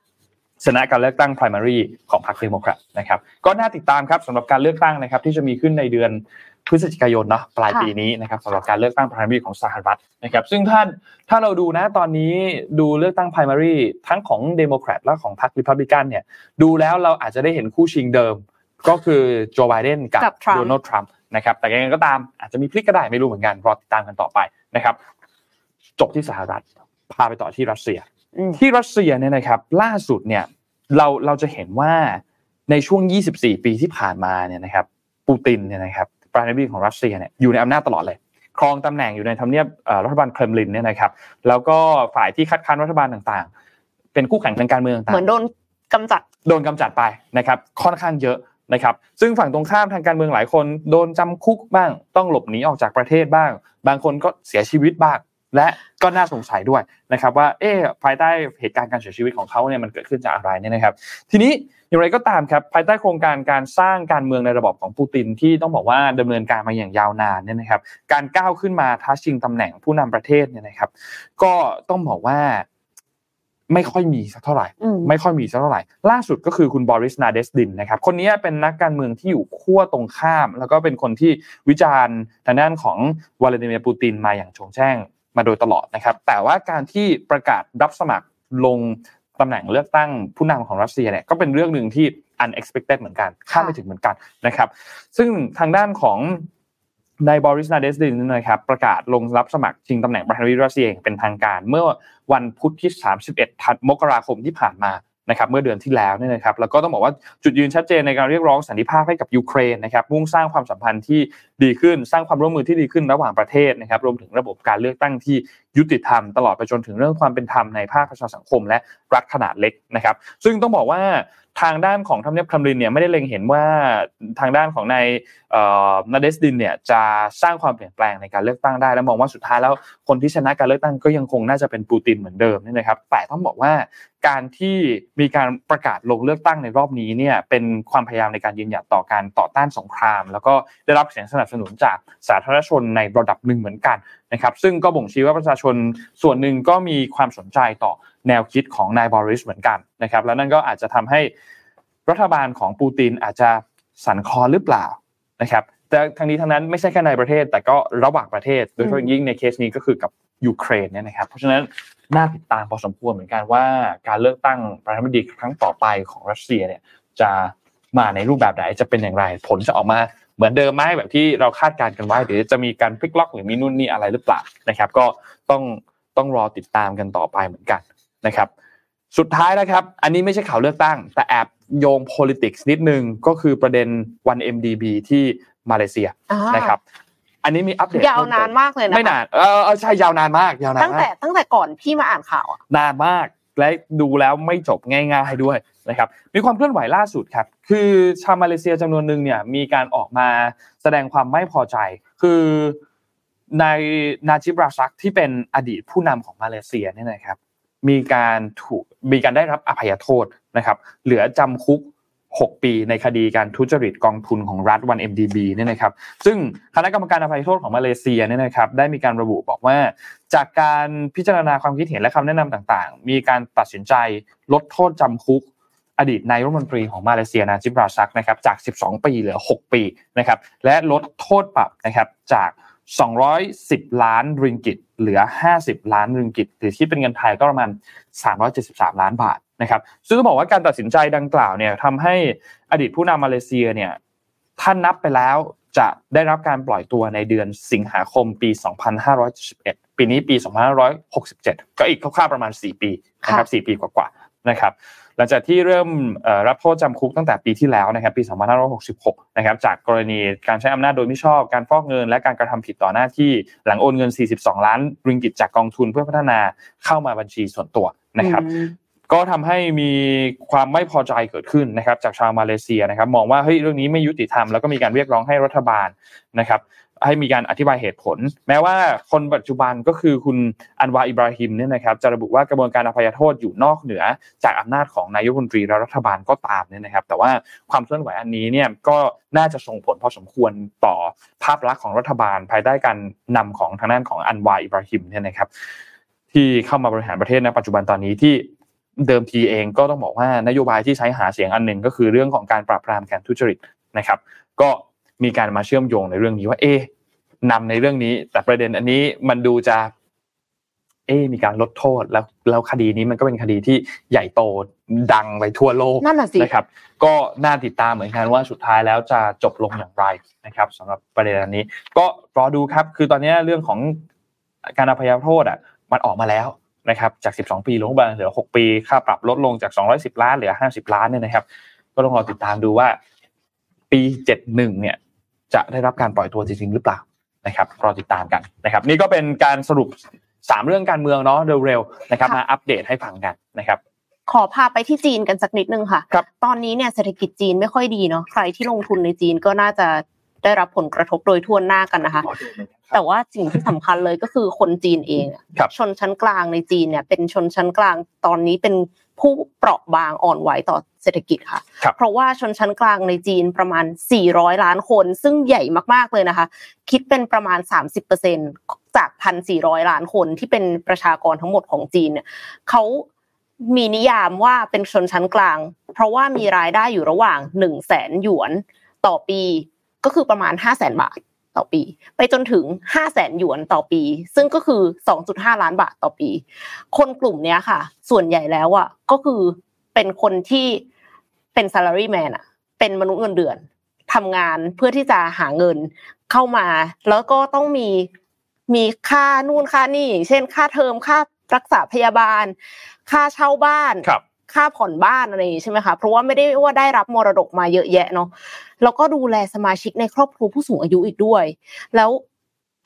ชนะการเลือกตั้ง primary ของพรรคเดโมแครตนะครับก็น่าติดตามครับสำหรับการเลือกตั้งนะครับที่จะมีขึ้นในเดือนพฤศจิกายนเนาะปลายค่ะปีนี้นะครับสำหรับการเลือกตั้ง primary ของสหรัฐนะครับซึ่งท่านถ้าเราดูนะตอนนี้ดูเลือกตั้ง primary ทั้งของเดโมแครตและของพรรคริพับลิกันเนี่ยดูแล้วเราอาจจะได้เห็นคู่ชิงเดิม ก็คือโจไบเดนกับกับ Trump โดนัลด์ทรัมป์นะครับแต่ยังไงก็ตามอาจจะมีพลิกก็ได้ไม่รู้เหมือนกันรอติดตามกันต่อไปนะครับจบที่สหรัฐพาไปต่อที่รัสเซียอืมที่รัสเซียเนี่ยนะครับล่าสุดเนี่ย เราเราจะเห็นว่าในช่วง 24 ปีที่ผ่านมาเนี่ยนะครับปูตินเนี่ยนะครับประธานาธิบดีของรัสเซียเนี่ยอยู่ในอำนาจตลอดเลย ครองตำแหน่งอยู่ในทำเนียบเอ่อรัฐบาลเครมลินเนี่ยนะครับแล้วก็ฝ่ายที่คัดค้านรัฐบาลต่างๆ เป็นคู่แข่งทางการเมืองต่างเหมือนโดนกำจัดโดนกำจัดไปนะครับค่อนข้างเยอะนะครับซึ่งฝั่งตรงข้ามทางการเมืองหลายคน โดนจำคุกบ้าง ต้องหลบหนีออกจากประเทศบ้าง บางคนก็เสียชีวิตบ้าง และก็น่าสงสัยด้วยนะครับว่าเอ๊ะภายใต้เหตุการณ์การเสียชีวิตของเขาเนี่ยมันเกิดขึ้นจากอะไรเนี่ยนะครับ ทีนี้อย่างไรก็ตามครับภายใต้โครงการการสร้างการเมืองในระบอบของปูตินที่ต้องบอกว่าดำเนินการมาอย่างยาวนานเนี่ยนะครับ การก้าวขึ้นมาท้าชิงตำแหน่งผู้นำประเทศเนี่ยนะครับ ก็ต้องบอกว่าไม่ค่อยมีสักเท่าไหร่อืมไม่ค่อยมีสักเท่าไหร่ ล่าสุดก็คือคุณบอริสนาเดสดินนะครับ คนนี้เป็นนักการเมืองที่อยู่ขั้วตรงข้าม แล้วก็เป็นคนที่วิจารณ์ทางด้านของวลาดิเมียร์ปูตินมาอย่างโจงแจ้ง มาโดยตลอดนะครับ แต่ว่าการที่ประกาศรับสมัครลงตำแหน่งเลือกตั้งผู้นำของรัสเซียเนี่ยก็เป็นเรื่องหนึ่งที่ unexpected เหมือนกันคาดไม่ถึงเหมือนกันนะครับ ซึ่งทางด้านของนายบอริสนาเดสดินนะครับประกาศลงรับสมัครชิงตำแหน่งประธานาธิบดีรัสเซียอย่างเป็นทางการ เมื่อวันพุธที่ 31 ธันมกราคมที่ผ่านมา นะครับเมื่อเดือนที่แล้วเนี่ยนะครับแล้วก็ต้องบอกว่าจุดยืนชัดเจนในการเรียกร้องสันติภาพให้กับยูเครนนะครับมุ่งสร้างความสัมพันธ์ที่ดีขึ้นสร้างความร่วมมือที่ดีขึ้นระหว่างประเทศนะครับรวมถึงระบบการเลือกตั้งที่ยุติธรรมตลอดไปจนถึงเรื่องความเป็นธรรมในภาคประชาสังคม และรัฐขนาดเล็กนะครับซึ่งต้องบอกว่า ทางด้านของทำเนียบครมลินเนี่ยไม่ได้เล็งเห็นว่าทางด้านของในนาเดสดินเนี่ยจะสร้างความเปลี่ยนแปลงในการเลือกตั้งได้ และมองว่าสุดท้ายแล้วคนที่ชนะการเลือกตั้งก็ยังคงน่าจะเป็นปูตินเหมือนเดิมนี่นะครับ แต่ต้องบอกว่าการที่มีการประกาศลงเลือกตั้งในรอบนี้เนี่ยเป็นความพยายามในการยืนหยัดต่อการต่อต้านสงคราม แล้วก็ได้รับเสียงสนับสนุนจากสาธารณชนในระดับหนึ่งเหมือนกันนะครับซึ่งก็บ่งชี้ว่าประชาชนส่วนหนึ่งก็มีความสนใจต่อแนวคิดของนายบอริสเหมือนกันนะครับแล้วนั่นก็อาจจะทำให้รัฐบาลของปูตินอาจจะสั่นคลอนหรือเปล่านะครับแต่ทั้งนี้ทั้งนั้นไม่ใช่แค่ในประเทศ แต่ก็ระหว่างประเทศ โดยเฉพาะยิ่งในเคสนี้ก็คือกับยูเครนเนี่ยนะครับเพราะฉะนั้นน่าติดตามพอสมควรเหมือนกันว่าการเลือกตั้งประธานาธิบดีครั้งต่อไปของรัสเซียเนี่ยจะมาในรูปแบบไหนจะเป็นอย่างไร ผลจะออกมา เหมือนเดิมไหมแบบที่เราคาดการณ์กันไว้หรือจะมีการพลิกล็อกหรือมีนู่นนี่อะไรหรือเปล่านะครับ ก็ต้องต้องรอติดตามกันต่อไปเหมือนกันนะครับ สุดท้ายนะครับ อันนี้ไม่ใช่ข่าวเลือกตั้ง แต่แอบโยง politics นิดนึงก็คือประเด็นวัน MDB ที่มาเลเซียนะครับอันนี้มีอัปเดตยาวนานมากเลยนะไม่นานเออใช่ยาวนานมากยาวนานตั้งแต่ตั้งแต่ก่อนพี่มาอ่านข่าวอะนานมาก และดูแล้วไม่จบง่าย ๆด้วยนะครับมีความเคลื่อนไหวล่าสุดครับคือชาวมาเลเซียจำนวนหนึ่งเนี่ยมีการออกมาแสดงความไม่พอใจ คือในนาจิบราซักที่เป็นอดีตผู้นำของมาเลเซียเนี่ยนะครับมีการถูกมีการได้รับอภัยโทษนะครับเหลือจำคุก 6 ปีในคดีการทุจริตกองทุนของรัฐวัน MDB เนี่ยนะครับ ซึ่งคณะกรรมการอภัยโทษของมาเลเซียเนี่ยนะครับได้มีการระบุบอกว่า จากการพิจารณาความคิดเห็นและคำแนะนำต่างๆ มีการตัดสินใจลดโทษจำคุกอดีตนายรัฐมนตรีของมาเลเซียนาจิบราซักนะครับจาก 12 ปีเหลือ 6 ปีนะครับและลดโทษปรับนะครับจาก 210 ล้านริงกิตเหลือ 50 ล้านริงกิตหรือที่เป็นเงินไทยก็ประมาณ 373 ล้านบาท นะครับซึ่งต้องบอกว่าการตัดสินใจดังกล่าวเนี่ยทำให้อดีตผู้นำมาเลเซียเนี่ยท่านนับไปแล้วจะได้รับการปล่อยตัวในเดือนสิงหาคมปี 2571 ปีนี้ปี 2567 ก็อีกคร่าวๆประมาณ 4 ปีนะครับ4ปีกว่าๆนะครับหลังจากที่เริ่มรับโทษจำคุกตั้งแต่ปีที่แล้วนะครับปี 2566 นะครับจากกรณีการใช้อำนาจโดยไม่ชอบ การฟอกเงิน และการกระทำผิดต่อหน้าที่หลังโอนเงิน 42 ล้านริงกิตจากกองทุนเพื่อพัฒนาเข้ามาบัญชีส่วนตัวนะครับ ก็ทำให้มีความไม่พอใจเกิดขึ้นนะครับ จากชาวมาเลเซียนะครับ มองว่าเฮ้ยเรื่องนี้ไม่ยุติธรรมแล้วก็มีการเรียกร้องให้รัฐบาลนะครับ ให้มีการอธิบายเหตุผล แม้ว่าคนปัจจุบันก็คือคุณอันวาอิบราฮิมเนี่ยนะครับจะระบุว่ากระบวนการอภัยโทษอยู่นอกเหนือ จากอำนาจของนายกรัฐมนตรีและรัฐบาลก็ตามเนี่ยนะครับ แต่ว่าความเคลื่อนไหวอันนี้เนี่ยก็น่าจะส่งผลพอสมควรต่อภาพลักษณ์ของรัฐบาล ภายใต้การนำของทางด้านของอันวาอิบราฮิมเนี่ยนะครับที่เข้ามาบริหารประเทศในปัจจุบันตอนนี้ที่ เดิมทีเองก็ต้องบอกว่านโยบายที่ใช้หาเสียงอันหนึ่งก็คือเรื่องของการปราบปรามการทุจริตนะครับ ก็มีการมาเชื่อมโยงในเรื่องนี้ว่าเอ๊นำในเรื่องนี้ แต่ประเด็นอันนี้มันดูจะ เอ๊มีการลดโทษแล้วแล้วคดีนี้มันก็เป็นคดีที่ใหญ่โตดังไปทั่วโลกนั่นสินะครับ ก็น่าติดตามเหมือนกันว่าสุดท้ายแล้วจะจบลงอย่างไรนะครับสำหรับประเด็นนี้ ก็รอดูครับ คือตอนนี้เรื่องของการอภัยโทษอะ มันออกมาแล้ว นะครับจาก 12 ปีลงมาเหลือ 6 ปีค่าปรับลดลงจาก 210 ล้านเหลือ 50 ล้านเนี่ยนะครับ ก็ต้องรอติดตามดูว่า ปี 71 เนี่ย จะได้รับการปล่อยตัวจริงๆหรือเปล่านะครับรอติดตามกันนะครับ นี่ก็เป็นการสรุปสามเรื่องการเมืองเนาะเร็วๆนะครับมาอัปเดตให้ฟังกันนะครับขอพาไปที่จีนกันสักนิดนึงค่ะครับตอนนี้เนี่ยเศรษฐกิจจีนไม่ค่อยดีเนาะใครที่ลงทุนในจีนก็น่าจะได้รับผลกระทบโดยทั่วหน้ากันนะคะแต่ว่าสิ่งที่สำคัญเลยก็คือคนจีนเองชนชั้นกลางในจีนเนี่ยเป็นชนชั้นกลางตอนนี้เป็นผู้เปราะบางอ่อนไหวต่อเศรษฐกิจค่ะ เพราะว่าชนชั้นกลางในจีนประมาณ 400 ล้านคน ซึ่งใหญ่มากๆเลยนะคะ คิดเป็นประมาณ 30%จาก 1,400 ล้านคนที่เป็นประชากรทั้งหมดของจีนเนี่ยเขามีนิยามว่าเป็นชนชั้นกลาง เพราะว่ามีรายได้อยู่ระหว่าง 1 0 0 0 0แสนหยวนต่อปีก็คือประมาณ 5 0 0แสนบาท ต่อปี ไปจนถึง 5 0 0แสนหยวนต่อปี ซึ่งก็คือ 2.5 ล้านบาทต่อปี คนกลุ่มนี้ค่ะ ส่วนใหญ่แล้วอะก็คือเป็นคนที่เป็น salary man อะ เป็นมนุษย์เงินเดือนทำงานเพื่อที่จะหาเงินเข้ามา แล้วก็ต้องมีมีค่านู่นค่านี่อย่างเช่น ค่าเทอมค่ารักษาพยาบาล ค่าเช่าบ้านค่าผ่อนบ้านอะไรอย่างนี้ใช่ไหมคะเพราะว่าไม่ได้ว่าได้รับมรดกมาเยอะแยะเนาะ แล้วก็ดูแลสมาชิกในครอบครัวผู้สูงอายุอีกด้วย แล้ว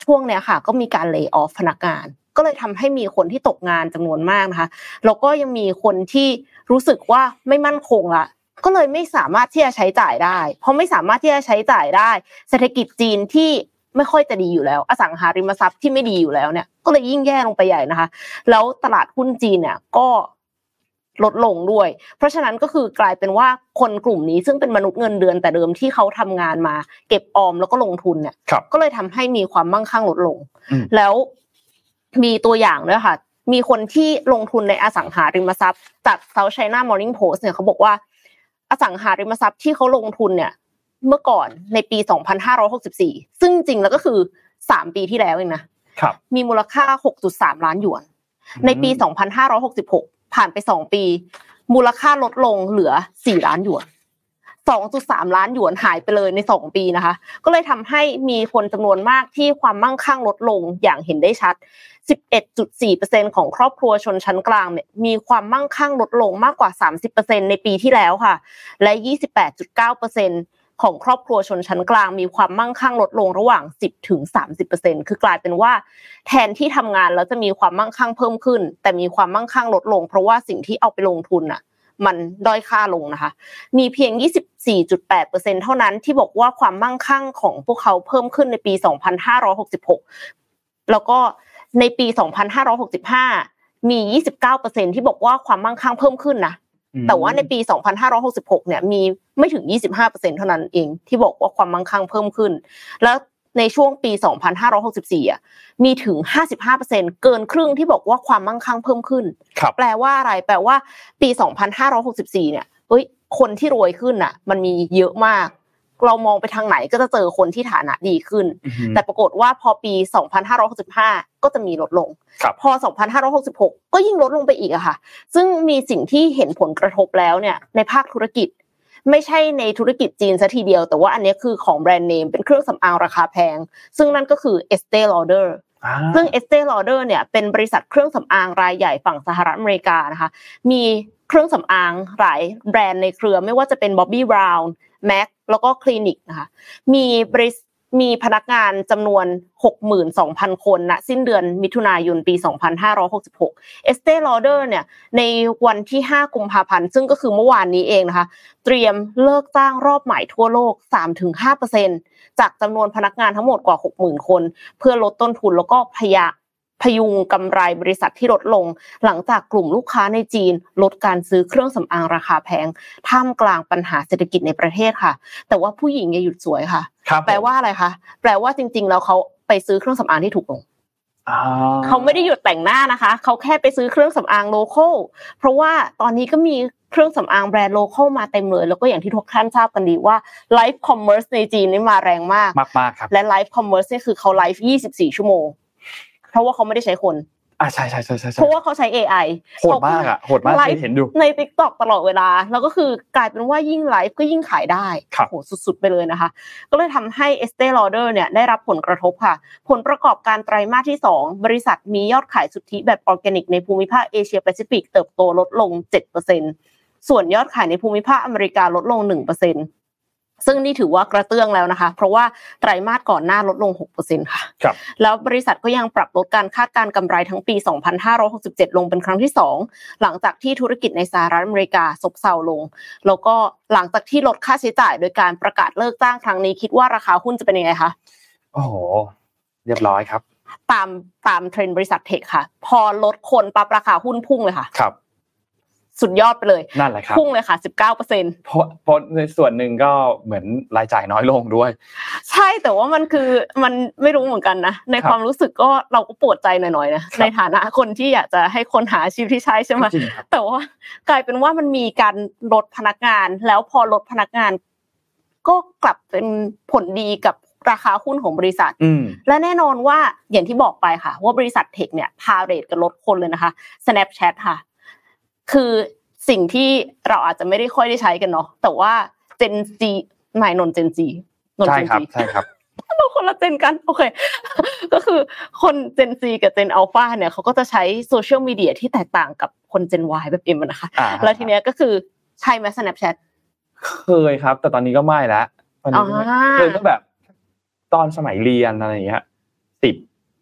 ช่วงเนี้ยค่ะ ก็มีการเลิกออฟพนักงาน ก็เลยทำให้มีคนที่ตกงานจำนวนมากนะคะ แล้วก็ยังมีคนที่รู้สึกว่าไม่มั่นคงละก็เลยไม่สามารถที่จะใช้จ่ายได้ เพราะไม่สามารถที่จะใช้จ่ายได้ เศรษฐกิจจีนที่ไม่ค่อยจะดีอยู่แล้ว อสังหาริมทรัพย์ที่ไม่ดีอยู่แล้วเนี่ย ก็เลยยิ่งแย่ลงไปใหญ่นะคะ แล้วตลาดหุ้นจีนเนี่ยก็ ลดลงด้วย เพราะฉะนั้นก็คือกลายเป็นว่าคนกลุ่มนี้ซึ่งเป็นมนุษย์เงินเดือนแต่เดิมที่เขาทำงานมา เก็บออมแล้วก็ลงทุนเนี่ยครับก็เลยทำให้มีความมั่งคั่งลดลงอืมแล้วมีตัวอย่างด้วยค่ะ มีคนที่ลงทุนในอสังหาริมทรัพย์จาก South China Morning Post เนี่ยเขาบอกว่า อสังหาริมทรัพย์ที่เขาลงทุนเนี่ย เมื่อก่อนในปี 2564 ซึ่งจริงแล้วก็คือ 3 ปีที่แล้วเองนะครับมีมูลค่า 6.3 ล้านหยวน ในปี 2566 ผ่านไป2ปี มูลค่าลดลงเหลือ4ล้านหยวน2.3ล้านหยวนหายไปเลยใน2ปีนะคะ ก็เลยทำให้มีคนจำนวนมากที่ความมั่งคั่งลดลงอย่างเห็นได้ชัด 11.4%ของครอบครัวชนชั้นกลางเนี่ยมีความมั่งคั่งลดลงมากกว่า 30%ในปีที่แล้วค่ะ และ 28.9% ของครอบครัวชนชั้นกลางมีความมั่งคั่งลดลงระหว่าง 10ถึง30%คือกลายเป็นว่า แทนที่ทำงานแล้วจะมีความมั่งคั่งเพิ่มขึ้น แต่มีความมั่งคั่งลดลง เพราะว่าสิ่งที่เอาไปลงทุนน่ะมันด้อยค่าลงนะคะ มีเพียง 24.8%เท่านั้นที่บอกว่าความมั่งคั่งของพวกเขาเพิ่มขึ้นในปี 2566 แล้วก็ในปี 2565 มี 29%ที่บอกว่าความมั่งคั่งเพิ่มขึ้นนะ แต่ว่าในปี 2566 เนี่ยมีไม่ถึง 25%เท่านั้นเองที่บอกว่าความมั่งคั่งเพิ่มขึ้น แล้วในช่วงปี 2564อะมีถึง 55%เกินครึ่งที่บอกว่าความมั่งคั่งเพิ่มขึ้นครับแปลว่าอะไร แปลว่าปี 2564 เนี่ยเอ้ย คนที่รวยขึ้นน่ะ มันมีเยอะมาก เรามองไปทางไหนก็จะเจอคนที่ฐานะดีขึ้น แต่ปรากฏว่าพอปี 2565 ก็จะมีลดลงครับพอ 2566 ก็ยิ่งลดลงไปอีกอะค่ะ ซึ่งมีสิ่งที่เห็นผลกระทบแล้วเนี่ยในภาคธุรกิจ ไม่ใช่ในธุรกิจจีนซะทีเดียว แต่ว่าอันนี้คือของแบรนด์เนมเป็นเครื่องสำอางราคาแพง ซึ่งนั่นก็คือ Estee Lauder อ่าซึ่ง Estee Lauder เนี่ยเป็นบริษัทเครื่องสำอางรายใหญ่ฝั่งสหรัฐอเมริกานะคะ มีเครื่องสำอางหลายแบรนด์ในเครือไม่ว่าจะเป็น Bobbi Brown MAC แล้วก็คลินิกนะคะมีบริษมีพนักงานจำนวน 62,000 คนณสิ้นเดือนมิถุนายนปี 2566 Estee Lauder เนี่ยในวันที่ 5 กุมภาพันธ์ ซึ่งก็คือเมื่อวานนี้เองนะคะ เตรียมเลิกจ้างรอบใหม่ทั่วโลก 3-5%จากจำนวนพนักงานทั้งหมดกว่า 60,000 คน เพื่อลดต้นทุนแล้วก็พยา พยุงกำไรบริษัทที่ลดลง หลังจากกลุ่มลูกค้าในจีน ลดการซื้อเครื่องสำอางราคาแพงท่ามกลางปัญหาเศรษฐกิจในประเทศค่ะ แต่ว่าผู้หญิงอย่าหยุดสวยค่ะครับแปลว่าอะไรคะแปลว่าจริง ๆ แล้วเขาไปซื้อเครื่องสำอางที่ถูกลงอ่าเขาไม่ได้หยุดแต่งหน้านะคะ เขาแค่ไปซื้อเครื่องสำอางโลคอลเพราะว่าตอนนี้ก็มีเครื่องสำอางแบรนด์ local มาเต็มเลย แล้วก็อย่างที่ทุกท่านทราบกันดีว่า live commerce ในจีนนี่มาแรงมากมากมากๆครับและ live commerce นี่คือเขาไลฟ์ 24 ชั่วโมง เพราะว่าเขาไม่ได้ใช้คนอ่าใช่ใช่ใช่ใช่เพราะว่าเขาใช้ AI โหดมากอะโหดมากไลเคฟ์ยเห็นดูใน t ิ k t o k ตลอดเวลา แล้วก็คือกลายเป็นว่ายิ่งไลฟ์ก็ยิ่งขายได้ครับโหสุดๆไปเลยนะคะ ก็เลยทำให้ Estee Lauder เนี่ยได้รับผลกระทบค่ะ ผลประกอบการไตรมาสที่ 2 บริษัทมียอดขายสุทธิแบบออร์แกนิก ในภูมิภาคเอเชียแปซิฟิกเติบโตลดลง 7%ส่วนยอดขายในภูมิภาคอเมริกาลดลง 1% ซึ่งนี่ถือว่ากระเตื้องแล้วนะคะ เพราะว่าไตรมาสก่อนหน้าลดลง 6%ค่ะครับแล้วบริษัทก็ยังปรับลดการคาดการณ์กำไรทั้งปี 2567 ลงเป็นครั้งที่ 2 หลังจากที่ธุรกิจในสหรัฐอเมริกาซบเซาลง แล้วก็หลังจากที่ลดค่าใช้จ่าย โดยการประกาศเลิกจ้างครั้งนี้คิดว่าราคาหุ้นจะเป็นยังไงคะโอ้โหเรียบร้อยครับ ตามตามเทรนด์บริษัทเทคค่ะ พอลดคนปั๊บราคาหุ้นพุ่งเลยค่ะครับ สุดยอดไปเลยนั่นแหละครับพุ่งเลยค่ะ 19%เพราะเพราะในส่วนหนึ่งก็เหมือนรายจ่ายน้อยลงด้วย ใช่แต่ว่ามันคือมันไม่รู้เหมือนกันนะ ในครับความรู้สึกก็เราก็ปวดใจหน่อยๆนะครับในฐานะคนที่อยากจะให้คนหาอาชีพที่ใช่ใช่ไหมจริงครับแต่ว่ากลายเป็นว่ามันมีการลดพนักงาน แล้วพอลดพนักงาน ก็กลับเป็นผลดีกับราคาหุ้นของบริษัทอืมและแน่นอนว่าอย่างที่บอกไปค่ะ ว่าบริษัทเทคเนี่ยพาเรทกับลดคนเลยนะคะ Snapchat ค่ะ คือสิ่งที่เราอาจจะไม่ได้ค่อยได้ใช้กันเนาะแต่ว่า Gen Z ไม่นน Gen Z นนใช่ Gen ครับ Z ใช่ครับเราคนละเจนกันโอเค ก็คือคนเจนซีกับเจนอัลฟาเนี่ยเขาก็จะใช้โซเชียลมีเดียที่แตกต่างกับคนเจนวแบบเอ็มนะคะอ่าแล้วทีเนี้ยก็คือใช่ไหม Snapchat เคยครับ แต่ตอนนี้ก็ไม่ละตอนนี้ก็ไม่อ่าเคยก็แบบตอนสมัยเรียนอะไรอย่างเงี้ยสิบ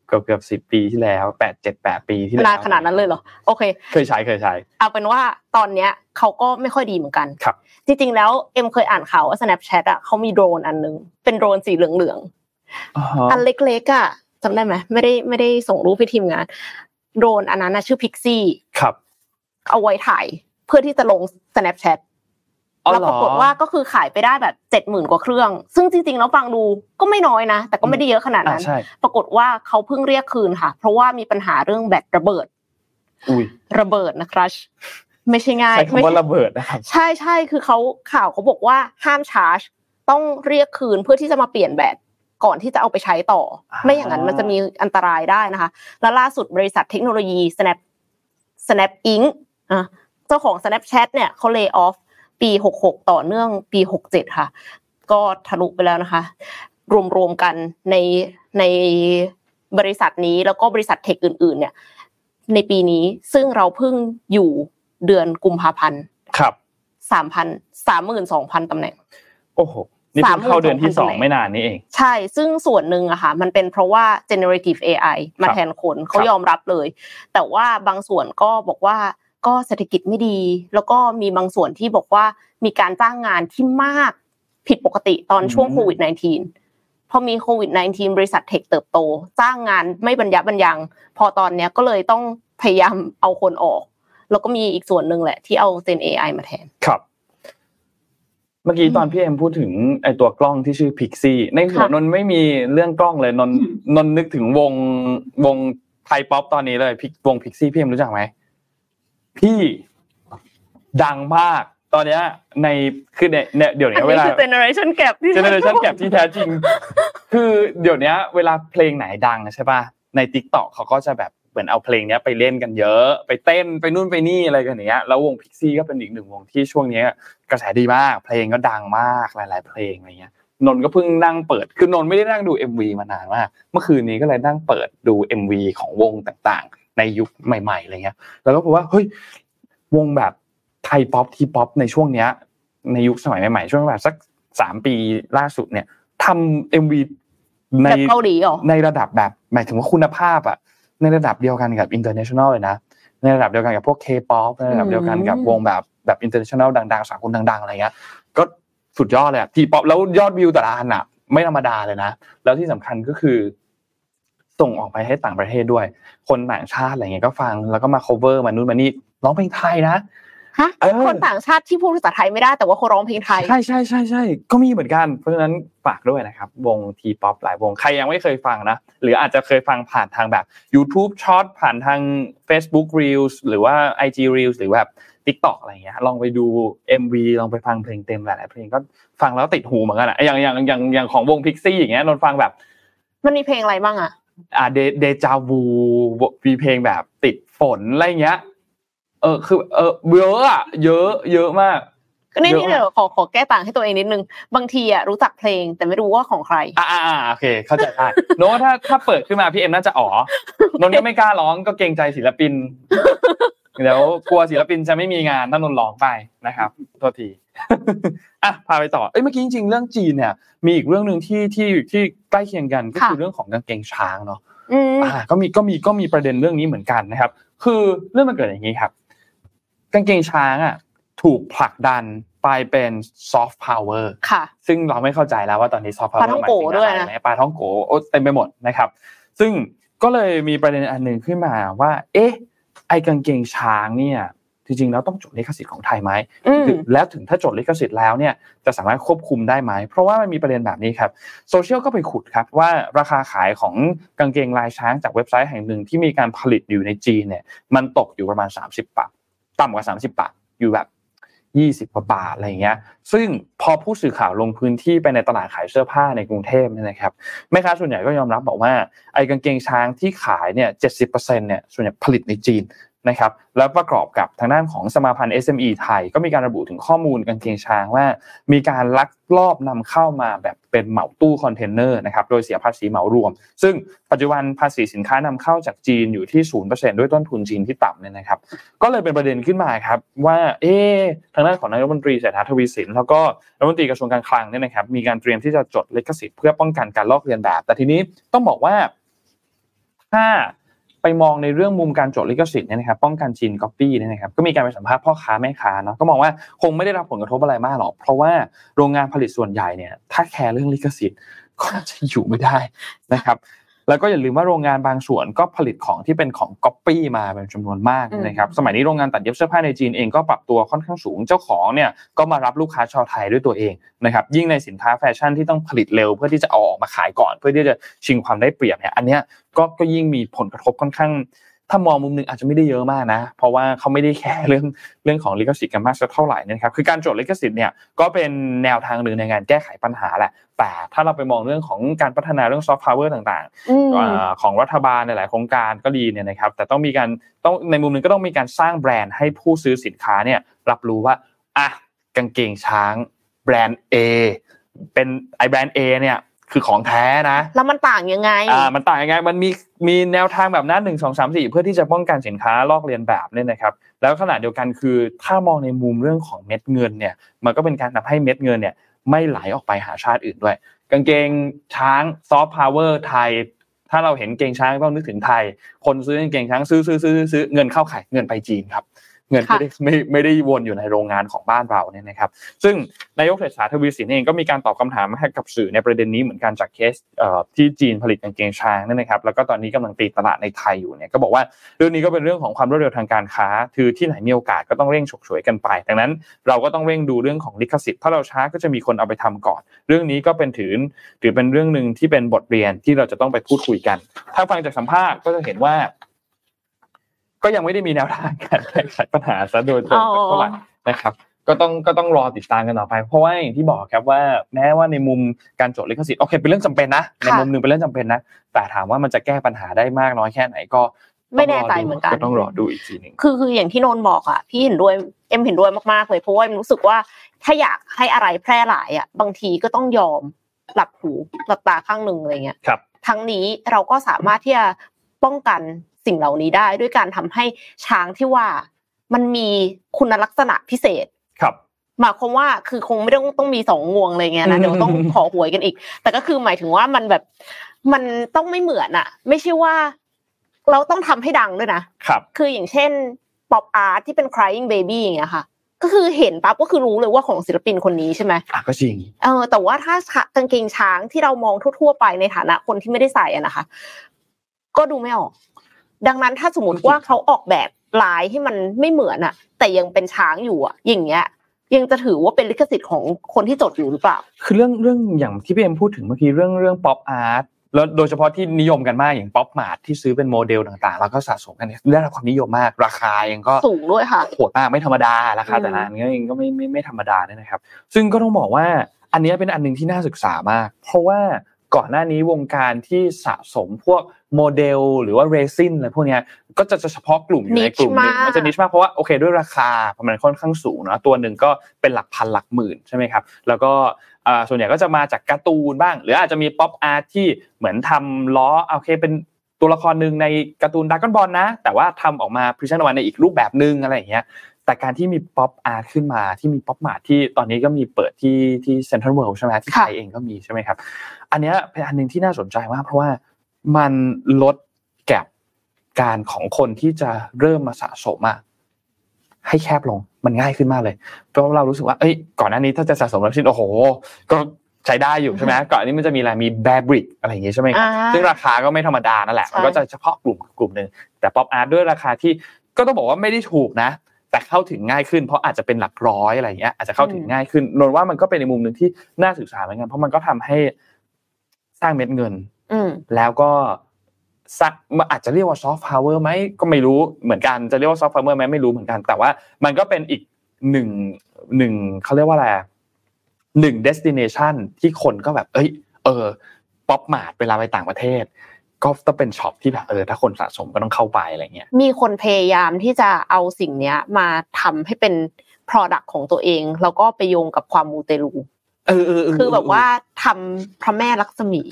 เกือบเกือบสิบปีที่แล้วแปดเจ็ดแปดปีที่แล้วนานขนาดนั้นเลยเหรอโอเค เคยใช้เคยใช้เอาเป็นว่าตอนเนี้ยเขาก็ไม่ค่อยดีเหมือนกันครับ จริงๆแล้วเอ็มเคยอ่านข่าวว่า Snapchat อะเขามีโดรนอันนึงเป็นโดรนสีเหลืองอ๋อๆอันเล็กๆอะจำได้ไหมไม่ได้ไม่ได้ส่งรูปให้ทีมงานโดรนอันนั้นนะชื่อ Pixie ครับ เอาไว้ถ่ายเพื่อที่จะลง Snapchat อ๋อ แล้วเหรปอรากฏว่าก็คือขายไปได้แบบเจ็ดหมื่นกว่าเครื่อง ซึ่งจริงๆแล้วฟังดูก็ไม่น้อยนะ แต่ก็ไม่ได้เยอะขนาดอ่านั้นใช่ปรากฏว่าเขาเพิ่งเรียกคืนค่ะ เพราะว่ามีปัญหาเรื่องแบตระเบิดอุ้ยระเบิดนะครับไม่ใช่ง่ายใช้คำว่าไม่ระเบิดนะครับใช่ใช่คือเขาข่าวเขาบอกว่าห้ามชาร์จ ต้องเรียกคืนเพื่อที่จะมาเปลี่ยนแบตก่อนที่จะเอาไปใช้ต่ออ่าไม่อย่างนั้นมันจะมีอันตรายได้นะคะ แล้วล่าสุดบริษัทเทคโนโลยี Snap Snap Inc. อะเจ้าของ Snapchat เนี่ยเขาเลิกออฟ ปี 66 ต่อเนื่องปี 67 ค่ะ ก็ทะลุไปแล้วนะคะ รวมๆกันในในบริษัทนี้แล้วก็บริษัทเทคอื่น ๆ เนี่ย ในปีนี้ซึ่งเราเพิ่งอยู่เดือนกุมภาพันธ์ครับสามพันสามหมื่นสองพันตำแหน่ง โอ้โหนี่เพิ่งเข้าเดือนที่สอง32,000ไม่นานนี้เอง ใช่ ซึ่งส่วนหนึ่งอะค่ะ มันเป็นเพราะว่า generative AI มาแทนคนเขาครับยอมรับเลย แต่ว่าบางส่วนก็บอกว่า ก็เศรษฐกิจไม่ดี แล้วก็มีบางส่วนที่บอกว่ามีการจ้างงานที่มากผิดปกติตอนช่วงโควิด -19 พอมีโควิด -19 บริษัทเทคเติบโต จ้างงานไม่บรรยับบรรยัง พอตอนเนี้ยก็เลยต้องพยายามเอาคนออก แล้วก็มีอีกส่วนหนึ่งแหละ ที่เอา Gen AI มาแทนครับเมื่อกี้ตอนพี่เอ็มพูดถึงไอตัวกล้องที่ชื่อ Pixie ในหัวค่ะนนท์ไม่มีเรื่องกล้องเลยนนท์นนท์นึกถึงวงวงไทยป๊อปตอนนี้เลยพิกวง Pixie พี่เอ็มรู้จักไหม พี่ดังมากตอนเนี้ยในคือเนี่ยเนี่ยเดี๋ยวอันนี้เวนี้ลาคือ generation gap ที่เจเนอเรชันแกที่แท้จริง คือเดี๋ยวนี้เวลาเพลงไหนดังใช่ป่ะใน t ิ k t o k เขาก็จะแบบเหมือนเอาเพลงเนี้ยไปเล่นกันเยอะ ไปเต้นไปนู่นไปนี่อะไรกันอย่างเงี้ยแล้ววงพิกซี่ก็เป็นอีกหนึ่งวงที่ช่วงเนี้ยกระแสดีมาก เพลงก็ดังมากหลาย ๆ เพลงอะไรเงี้ยนนท์ก็เพิ่งนั่งเปิด คือนนท์ไม่ได้นั่งดู MV มานานมากเมื่อคืนนี้ก็เลยนั่งเปิดดู MV ของวงต่างๆ ในยุคใหม่ๆอะไรเงี้ยแล้วก็พบว่าเฮ้ยวงแบบไทย pop T-pop ในช่วงเนี้ย ในยุคสมัยใหม่ๆช่วงแบบสักสามปีล่าสุดเนี่ยทำ MV ในแบบเกาหลีเหรอในระดับแบบหมายถึงว่าคุณภาพอะในระดับเดียวกันกับ international เลยนะในระดับเดียวกันกับพวก K-pop ในระดับเดียวกันกับวงแบบแบบ international ดังๆสากลดังๆอะไรเงี้ยก็สุดยอดเลยทีป๊อปแล้วยอดวิวแต่ละอันอะไม่ธรรมดาเลยนะ แล้วที่สำคัญก็คือ ส่งออกไปให้ต่างประเทศด้วย คนต่างชาติอะไรเงี้ยก็ฟังแล้วก็มา cover มานู่นมานี่ร้องเพลงไทยนะฮะเออคนต่างชาติที่พูดภาษาไทยไม่ได้แต่ว่าเขาร้องเพลงไทยใช่ใช่ใช่ใช่ก็มีเหมือนกันเพราะฉะนั้นฝากด้วยนะครับ วงทีป๊อปหลายวงใครยังไม่เคยฟังนะ หรืออาจจะเคยฟังผ่านทางแบบ YouTube Short ผ่านทาง Facebook Reels หรือว่า IG Reels หรือแบบ TikTok อะไรเงี้ยลองไปดู MV ลองไปฟังเพลงเต็มหลายๆเพลงก็ฟังแล้วติดหูเหมือนกันอะอย่างอย่างอย่างอย่างของวงพิกซี่อย่างเงี้ยนนท์ฟังแบบ มันมีเพลงอะไรบ้างอะ อ่าเดเดจาวูมีเพลงแบบติดฝนอะไรเงี้ย เออคือ เออเยอะอะเยอะ เยอะมากก็นี่เยอะนี่เดี๋ยวขอขอแก้ต่างให้ตัวเองนิดนึงบางทีอะรู้จักเพลงแต่ไม่รู้ว่าของใคร อ่าอ่าอ่าโอเค เข้าใจได้โน้ตถ้าถ้าเปิดขึ้นมาพี่เอ็มน่าจะอ๋อนนท์ก็ไม่กล้าร้องก็เกรงใจศิลปิน เดี๋ยวกลัวศิลปินจะไม่มีงานถ้านนท์ร้องไปนะครับโทษทีอะพาไปต่อเอ้ยเมื่อกี้จริงๆเรื่องจีนเนี่ย มีอีกเรื่องหนึ่งที่ที่ที่ใกล้เคียงกันก็ค่ะคือเรื่องของกางเกงช้างเนาะอืมอ่าก็มีก็มีก็มีประเด็นเรื่องนี้เหมือนกันนะครับ คือเรื่องมันเกิดอย่างนี้ครับ กางเกงช้างอะถูกผลักดันไปเป็นซอฟต์พาวเวอร์ค่ะ ซึ่งเราไม่เข้าใจแล้วว่าตอนนี้ซอฟต์พาวเว ปลาท่องโก๋ด้วยไหมปลาท่องโก๋โอ้เต็มไปหมดนะครับ ซึ่งก็เลยมีประเด็นอันหนึ่งขึ้นมาว่า เอ๊ะ ไอ้กางเกงช้างเนี่ยจริงๆแล้วต้องจดลิขสิทธิ์ของไทยไหมอืมถึงแล้วถึงถ้าจดลิขสิทธิ์แล้วเนี่ยจะสามารถควบคุมได้ไหม เพราะว่ามันมีประเด็นแบบนี้ครับโซเชียลก็ไปขุดครับว่าราคาขายของกางเกงลายช้างจากเว็บไซต์แห่งหนึ่งที่มีการผลิตอยู่ในจีนเนี่ยมันตกอยู่ประมาณ 30 บาท ต่ำกว่า 30 บาทอยู่แบบ 20กว่าบาทอะไรเงี้ย ซึ่งพอผู้สื่อข่าวลงพื้นที่ไปในตลาดขายเสื้อผ้าในกรุงเทพเนี่ยนะครับแม่ค้าส่วนใหญ่ก็ยอมรับบอกว่าไอ้กางเกงช้างที่ขายเนี่ย70%เนี่ยส่วนใหญ่ผลิตในจีน นะครับแล้วประกอบกับทางด้านของสมาพันธ์ SME ไทย ก็มีการระบุถึงข้อมูลกางเกงช้างว่า มีการลักลอบนำเข้ามาแบบเป็นเหมาตู้คอนเทนเนอร์นะครับโดยเสียภาษีเหมารวม ซึ่งปัจจุบันภาษีสินค้านำเข้าจากจีนอยู่ที่0%ด้วยต้นทุนจีนที่ต่ำเนี่ยนะครับ ก็เลยเป็นประเด็นขึ้นมาครับว่าเอ๊ทางด้านของนายรัฐมนตรีเศรษฐาทวีสิน แล้วก็รัฐมนตรีกระทรวงการคลังเนี่ยนะครับมีการเตรียมที่จะจดลิขสิทธิ์เพื่อป้องกันการลอกเลียนแบบ แต่ทีนี้ต้องบอกว่าถ้า ไปมองในเรื่องมุมการจดลิขสิทธิ์เนี่ยนะครับป้องกันจีนก๊อปปี้เนี่ยนะครับก็มีการไปสัมภาษณ์พ่อค้าแม่ค้าเนาะก็มองว่าคงไม่ได้รับผลกระทบอะไรมากหรอก เพราะว่าโรงงานผลิตส่วนใหญ่เนี่ยถ้าแคร์เรื่องลิขสิทธิ์ก็จะอยู่ไม่ได้นะครับ แล้วก็อย่าลืมว่าโรงงานบางส่วนก็ผลิตของที่เป็นของก๊อปปี้มาเป็นจำนวนมากนะครับสมัยนี้โรงงานตัดเย็บเสื้อผ้าในจีนเองก็ปรับตัวค่อนข้างสูงเจ้าของเนี่ยก็มารับลูกค้าชาวไทยด้วยตัวเองนะครับยิ่งในสินค้าแฟชั่นที่ต้องผลิตเร็วเพื่อที่จะเอาออกมาขายก่อน เพื่อที่จะชิงความได้เปรียบเนี่ยอันเนี้ยก็ก็ยิ่งมีผลกระทบค่อนข้าง ถ้ามองมุมหนึ่งอาจจะไม่ได้เยอะมากนะ เพราะว่าเขาไม่ได้แคร์เรื่องเรื่องของลิขสิทธิ์กันมากสักเท่าไหร่นะครับ คือการจดลิขสิทธิ์เนี่ยก็เป็นแนวทางหนึ่งในการแก้ไขปัญหาแหละ แต่ถ้าเราไปมองเรื่องของการพัฒนาเรื่องซอฟต์พาวเวอร์ต่างๆ ของรัฐบาลในหลายโครงการก็ดีเนี่ยนะครับ แต่ต้องมีการต้องในมุมหนึ่งก็ต้องมีการสร้างแบรนด์ให้ผู้ซื้อสินค้าเนี่ยรับรู้ว่าอะกางเกงช้างแบรนด์ A เป็นไอแบรนด์ A เนี่ย คือของแท้นะ แล้วมันต่างยังไงอ่ามันต่างยังไงมันมีมีแนวทางแบบนั้นหนึ่งสองสามสี่เพื่อที่จะป้องกันสินค้าลอกเลียนแบบเนี่ยนะครับ แล้วขณะเดียวกันคือถ้ามองในมุมเรื่องของเม็ดเงินเนี่ย มันก็เป็นการทำให้เม็ดเงินเนี่ย ไม่ไหลออกไปหาชาติอื่นด้วย กางเกงช้างซอฟต์พาวเวอร์ไทย ถ้าเราเห็นกางเกงช้างต้องนึกถึงไทย คนซื้อกางเกงช้างซื้อซื้อซื้อซื้อเงินเข้าใครเงินไปจีนครับ เงินไม่ได้ไม่ไม่ได้วนอยู่ในโรงงานของบ้านเราเนี่ยนะครับ ซึ่งนายกเศรษฐาทวีสินเองก็มีการตอบคำถามให้กับสื่อในประเด็นนี้เหมือนกันจากเคสที่จีนผลิตกางเกงช้างนั่นนะครับ แล้วก็ตอนนี้กำลังตีตลาดในไทยอยู่เนี่ยก็บอกว่าเรื่องนี้ก็เป็นเรื่องของความรวดเร็วทางการค้า คือที่ไหนมีโอกาสก็ต้องเร่งฉกฉวยกันไป ดังนั้นเราก็ต้องเร่งดูเรื่องของลิขสิทธิ์ถ้าเราช้าก็จะมีคนเอาไปทำก่อน เรื่องนี้ก็เป็นถือถือเป็นเรื่องหนึ่งที่เป็นบทเรียนที่เราจะต้องไปพูดคุยกัน ถ้าฟังจากสัมภาษณ์ก็จะเห็นว่า ก็ยังไม่ได้มีแนวทางการแก้ไขปัญหาซะโดยตรงเท่าไหร่นะครับก็ต้องก็ต้องรอติดตามกันต่อไป เพราะว่าอย่างที่บอกครับว่าแม้ว่าในมุมการจดลิขสิทธิ์โอเคเป็นเรื่องจำเป็นนะในมุมหนึ่งเป็นเรื่องจำเป็นนะแต่ถามว่ามันจะแก้ปัญหาได้มากน้อยแค่ไหนก็ไม่แน่ใจเหมือนกันก็ต้องรอดูอีกทีหนึ่งคือคืออย่างที่นนบอกอะพี่เห็นด้วยเอ็มเห็นด้วยมากๆเลยเพราะว่ารู้สึกว่าถ้าอยากให้อะไรแพร่หลายอะบางทีก็ต้องยอมหลับหูหลับตาข้างหนึ่งอะไรเงี้ยครับทั้งนี้เราก็สามารถที่จะป้องกัน สิ่งเหล่านี้ได้ ด้วยการทำให้ช้างที่ว่ามันมีคุณลักษณะพิเศษครับหมายความว่าคือคงไม่ต้องต้องมีสองงวงอะไรเงี้ยนะเดี๋ยวต้องขอหวยกันอีก แต่ก็คือหมายถึงว่ามันแบบมันต้องไม่เหมือนอะไม่ใช่ว่า เราต้องทำให้ดังด้วยนะครับ คืออย่างเช่นป๊อปอาร์ตที่เป็น crying baby อย่างเงี้ยค่ะ ก็คือเห็นปั๊บก็คือรู้เลยว่าของศิลปินคนนี้ใช่ไหมอะก็จริงเออแต่ว่าถ้ากางเกงช้างที่เรามองทั่ว ๆ ไปในฐานะคนที่ไม่ได้ใส่อะนะคะ ก็ดูไม่ออก ดังนั้นถ้าสมมติว่าเขาออกแบบลายให้มันไม่เหมือนอะแต่ยังเป็นช้างอยู่อะอย่างเงี้ย ยังจะถือว่าเป็นลิขสิทธิ์ของคนที่จดอยู่หรือเปล่า คือเรื่องเรื่องอย่างที่พี่เอ็มพูดถึงเมื่อกี้เรื่องเรื่อง pop art แล้วโดยเฉพาะที่นิยมกันมากอย่าง Pop Mart ที่ซื้อเป็นโมเดลต่างๆ แล้วก็สะสมกันได้รับความนิยมมาก ราคาเองก็สูงด้วยค่ะโหดมากไม่ธรรมดาราคาแต่ละอันเองก็ไม่ไม่ไม่ธรรมดาเนี่ยนะครับ ซึ่งก็ต้องบอกว่าอันนี้เป็นอันนึงที่น่าศึกษามาก เพราะว่า ก่อนหน้านี้วงการที่สะสมพวกโมเดล หรือว่าเรซินอะไรพวกนี้ก็จะเฉพาะกลุ่มอยู่ในกลุ่มนึงมันจะ niche มากเพราะว่าโอเคด้วยราคาประมาณค่อนข้างสูงนะตัวหนึ่งก็เป็นหลักพันหลักหมื่นใช่ไหมครับแล้วก็ส่วนใหญ่ก็จะมาจากการ์ตูนบ้าง หรืออาจจะมี pop art ที่เหมือนทำล้อโอเคเป็นตัวละครหนึ่งในการ์ตูน Dragon Ball นะ แต่ว่าทำออกมา present ออกมาในอีกรูปแบบหนึ่งอะไรอย่างเงี้ย แต่การที่มี pop art ขึ้นมาที่มี Pop Mart ที่ตอนนี้ก็มีเปิดที่ที่เซ็นทรัลเวิลด์ใช่ไหมที่ไทยเองก็มีใช่ไหมครับ อันนี้เป็นอันหนึ่งที่น่าสนใจมากเพราะว่ามันลดแกลบการของคนที่จะเริ่มมาสะสมอะให้แคบลงมันง่ายขึ้นมากเลย เพราะเรารู้สึกว่าเอ้ยก่อนหน้านี้ถ้าจะสะสมแล้วชิ้นโอ้โห ก็ใช้ได้อยู่ใช่ไหมก่อนนี้มันจะมีอะไรมีแบรบริกอะไรอย่างเงี้ยใช่ไหมครับซึ่งราคาก็ไม่ธรรมดานั่นแหละมันก็จะเฉพาะกลุ่มกลุ่มหนึ่งแต่ป๊อปอาร์ตด้วยราคาที่ก็ต้องบอกว่าไม่ได้ถูกนะ แต่เข้าถึงง่ายขึ้นเพราะอาจจะเป็นหลักร้อยอะไรเงี้ยอาจจะเข้าถึงง่ายขึ้นนนว่ามันก็เป็นในมุมหนึ่งที่น่าศึกษาเหมือนกันเพราะมันก็ทำให้สร้างเม็ดเงินแล้วก็สักอาจจะเรียกว่าซอฟต์พาวเวอร์ไหมก็ไม่รู้เหมือนกันจะเรียกว่าซอฟต์พาวเวอร์ไหมไม่รู้เหมือนกัน แต่ว่ามันก็เป็นอีกหนึ่งหนึ่งเขาเรียกว่าอะไรหนึ่ง destination ที่คนก็แบบ เอ้ย เออ Pop Mart เวลาไปต่างประเทศ ก็ต้องเป็น shop ที่แบบเออถ้าคนสะสมก็ต้องเข้าไปอะไรเงี้ยมีคนพยายามที่จะเอาสิ่งเนี้ยมาทำให้เป็น product ของตัวเอง แล้วก็ไปโยงกับความมูเตลูเออเออเคือแบบว่าทำพระแม่ลักษมี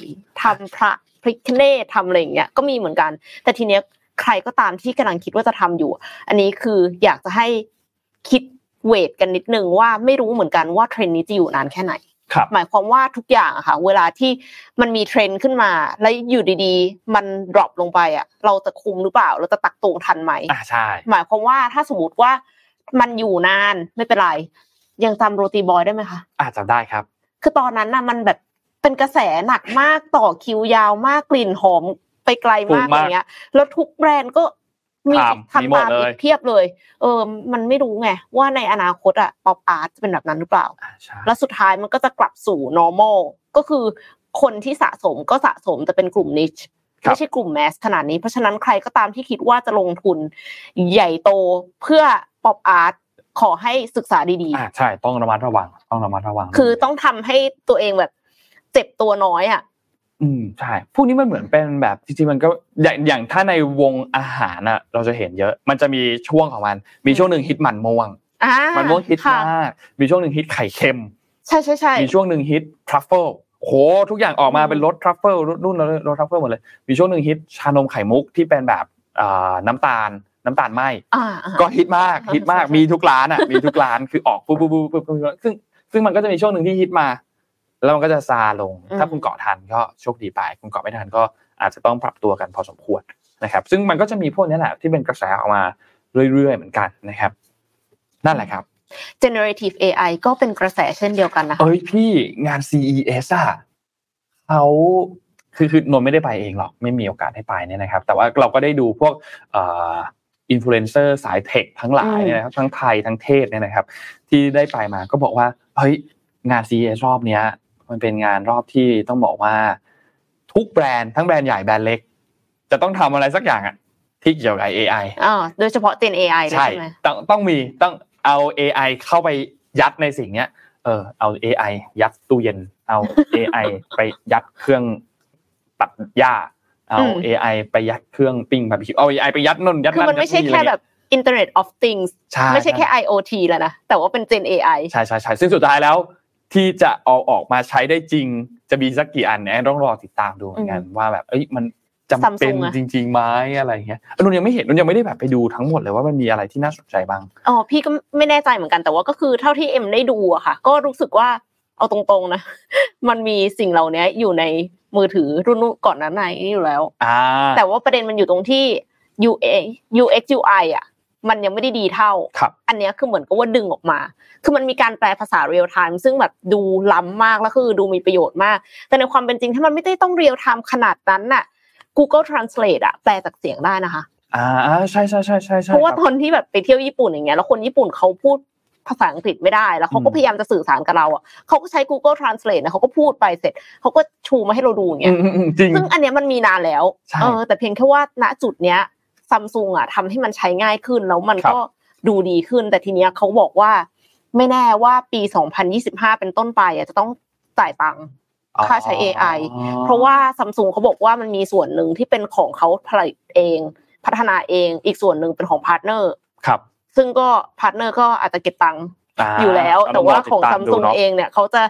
ทำพระพริคเนตทำอะไรอย่างเงี้ยก็มีเหมือนกัน แต่ทีเนี้ยใครก็ตามที่กำลังคิดว่าจะทำอยู่ อันนี้คืออยากจะให้คิดเวทกันนิดนึงว่าไม่รู้เหมือนกันว่าเทรนด์นี้จะอยู่นานแค่ไหนครับ หมายความว่าทุกอย่างอะค่ะ เวลาที่มันมีเทรนด์ขึ้นมา แล้วอยู่ดีๆ มัน drop ลงไปอะเราจะคุมหรือเปล่า เราจะตักตวงทันไหมอ่าใช่หมายความว่าถ้าสมมติว่ามันอยู่นานไม่เป็นไร ยังจำโรตีบอยได้ไหมคะอาจจะได้ครับ คือตอนนั้นน่ะมันแบบเป็นกระแสหนักมากต่อคิวยาวมากกลิ่นหอมไปไกลมากถูกมากอย่างเงี้ย แล้วทุกแบรนด์ก็ มีทำมีหมดทำตามเลยอีกเพียบเลย เออ มันไม่รู้ไงว่าในอนาคตอะป๊อปอาร์ตจะเป็นแบบนั้นหรือเปล่าอ่าใช่แล้วสุดท้ายมันก็จะกลับสู่ normal ก็คือคนที่สะสมก็สะสมแต่เป็นกลุ่ม niche ไม่ใช่กลุ่มแมสขนาดนี้ เพราะฉะนั้นใครก็ตามที่คิดว่าจะลงทุนใหญ่โตเพื่อป๊อปอาร์ตขอให้ศึกษาดีอ่าใช่ต้องระมัดระวัง ต้องระมัดระวังๆคือต้องทำให้ตัวเองแบบเจ็บตัวน้อยอะ อืมใช่พวกนี้มันเหมือนเป็นแบบจริงๆมันก็อย่างอย่างถ้าในวงอาหารอะ เราจะเห็นเยอะ มันจะมีช่วงของมัน มีช่วงหนึ่งฮิตมันม่วงอ่ามันม่วงฮิตค่ะมากมีช่วงหนึ่งฮิตไข่เค็ม ใช่ใช่ใช่มีช่วงหนึ่งฮิตทรัฟเฟิลโหทุกอย่างออกมาอืมเป็นรสทรัฟเฟิลรสนุ่นรสทรัฟเฟิลหมดเลย มีช่วงหนึ่งฮิตชานมไข่มุกที่เป็นแบบอ่าน้ำตาลน้ำตาลไหม้อ่าอ่าก็ฮิตมากอ่าฮิตมากใช่ใช่มีทุกร้านอะมีทุกร้านคือออกปุ๊บปุ๊บปุ๊บปุ๊บปุ๊บซึ่งซึ่งมันก็จะมีช่วงหนึ่งที่ฮิตมา แล้วมันก็จะซาลง ถ้าคุณเกาะทันก็โชคดีไป คุณเกาะไม่ทันก็อาจจะต้องปรับตัวกันพอสมควรนะครับ ซึ่งมันก็จะมีพวกนี้แหละที่เป็นกระแสออกมาเรื่อยๆเหมือนกันนะครับ นั่นแหละครับ generative AI ก็เป็นกระแสเช่นเดียวกันนะคะเอ้ยพี่งาน CES อะเขาคือคือนนท์ไม่ได้ไปเองหรอก ไม่มีโอกาสให้ไปเนี่ยนะครับ แต่ว่าเราก็ได้ดูพวกเอ่อินฟลูเอนเซอร์สาย tech ทั้งหลายเนี่ยนะครับทั้งไทยทั้งเทศเนี่ยนะครับ ที่ได้ไปมาก็บอกว่าเฮ้ยงาน CES รอบเนี้ย มันเป็นงานรอบที่ต้องบอกว่า ทุกแบรนด์ทั้งแบรนด์ใหญ่แบรนด์เล็ก จะต้องทำอะไรสักอย่างอะที่เกี่ยวกับ AI อ่าโดยเฉพาะ Gen AI เลยใช่ใช่ไหมต้องต้องมีต้องเอา AI เข้าไปยัดในสิ่งเนี้ย เออเอา AI ยัดตู้เย็น เอา AI ไปยัดเครื่องตัดหญ้า เอาอืม AI ไปยัดเครื่องปิ้งบาร์บีคิวเอา AI ไปยัดนนยัดคือมันไม่ใช่ยัดแค่อะไรแบบ Internet of Things ใช่ไม่ใช่แค่ IoT แล้วนะ แต่ว่าเป็น Gen AI ใช่ใช่ใช่ซึ่งสุดท้ายแล้ว ที่จะเอาออกมาใช้ได้จริง จะมีสักกี่อันเนี่ยต้องรอติดตามดูเหมือนกันว่าแบบเอ้ยมันจำเป็น Samsung อะจริงๆไหมอะไรเงี้ยนนยังไม่เห็นนนยังไม่ได้แบบไปดูทั้งหมดเลยว่ามันมีอะไรที่น่าสนใจบ้างอ๋อพี่ก็ไม่แน่ใจเหมือนกันแต่ว่าก็คือเท่าที่เอ็มได้ดูอะค่ะ ก็รู้สึกว่าเอาตรงๆนะ มันมีสิ่งเหล่านี้อยู่ในมือถือรุ่นก่อนนั้นในนี้อยู่แล้วอ่าแต่ว่าประเด็นมันอยู่ตรงที่ UX UX UI อะ มันยังไม่ได้ดีเท่าครับอันเนี้ยคือเหมือนกับว่าดึงออกมา คือมันมีการแปลภาษาเรียลไทม์ซึ่งแบบดูล้ำมากแล้วคือดูมีประโยชน์มาก แต่ในความเป็นจริงถ้ามันไม่ได้ต้องเรียลไทม์ขนาดนั้นน่ะ Google Translate อะแปลจากเสียงได้นะคะ อ่าอ่าใช่ใช่ใช่ใช่ใช่เพราะว่าคบตอนที่แบบไปเที่ยวญี่ปุ่นอย่างเงี้ยแล้วคนญี่ปุ่นเขาพูดภาษาอังกฤษไม่ได้ แล้วเขาก็อืมพยายามจะสื่อสารกับเราอะเขาก็ใช้ Google Translate นะเขาก็พูดไปเสร็จเขาก็ชูมาให้เราดูอย่างอืเงี้ยมอืมอืมจริงซึ่งอันเนี้ยมันมีนานแล้วใช่เออแต่เพียงแค่ว่าณจุดเนี้ย ซัมซุงอะทำให้มันใช้ง่ายขึ้น แล้วมันครับก็ดูดีขึ้น แต่ทีเนี้ยเขาบอกว่า ไม่แน่ว่าปี 2025 เป็นต้นไปอะจะต้องจ่ายตังค์ค่าใช้ AI เพราะว่าซัมซุงเขาบอกว่ามันมีส่วนหนึ่งที่เป็นของเขาผลิตเอง พัฒนาเองอีกส่วนหนึ่งเป็นของพาร์ทเนอร์ครับ ซึ่งก็พาร์ทเนอร์ก็อาจจะเก็บตังค์าอยู่แล้วเรแต่ว่าของรซัติมดตซุงดูนะเองเนี่ยเขาจะ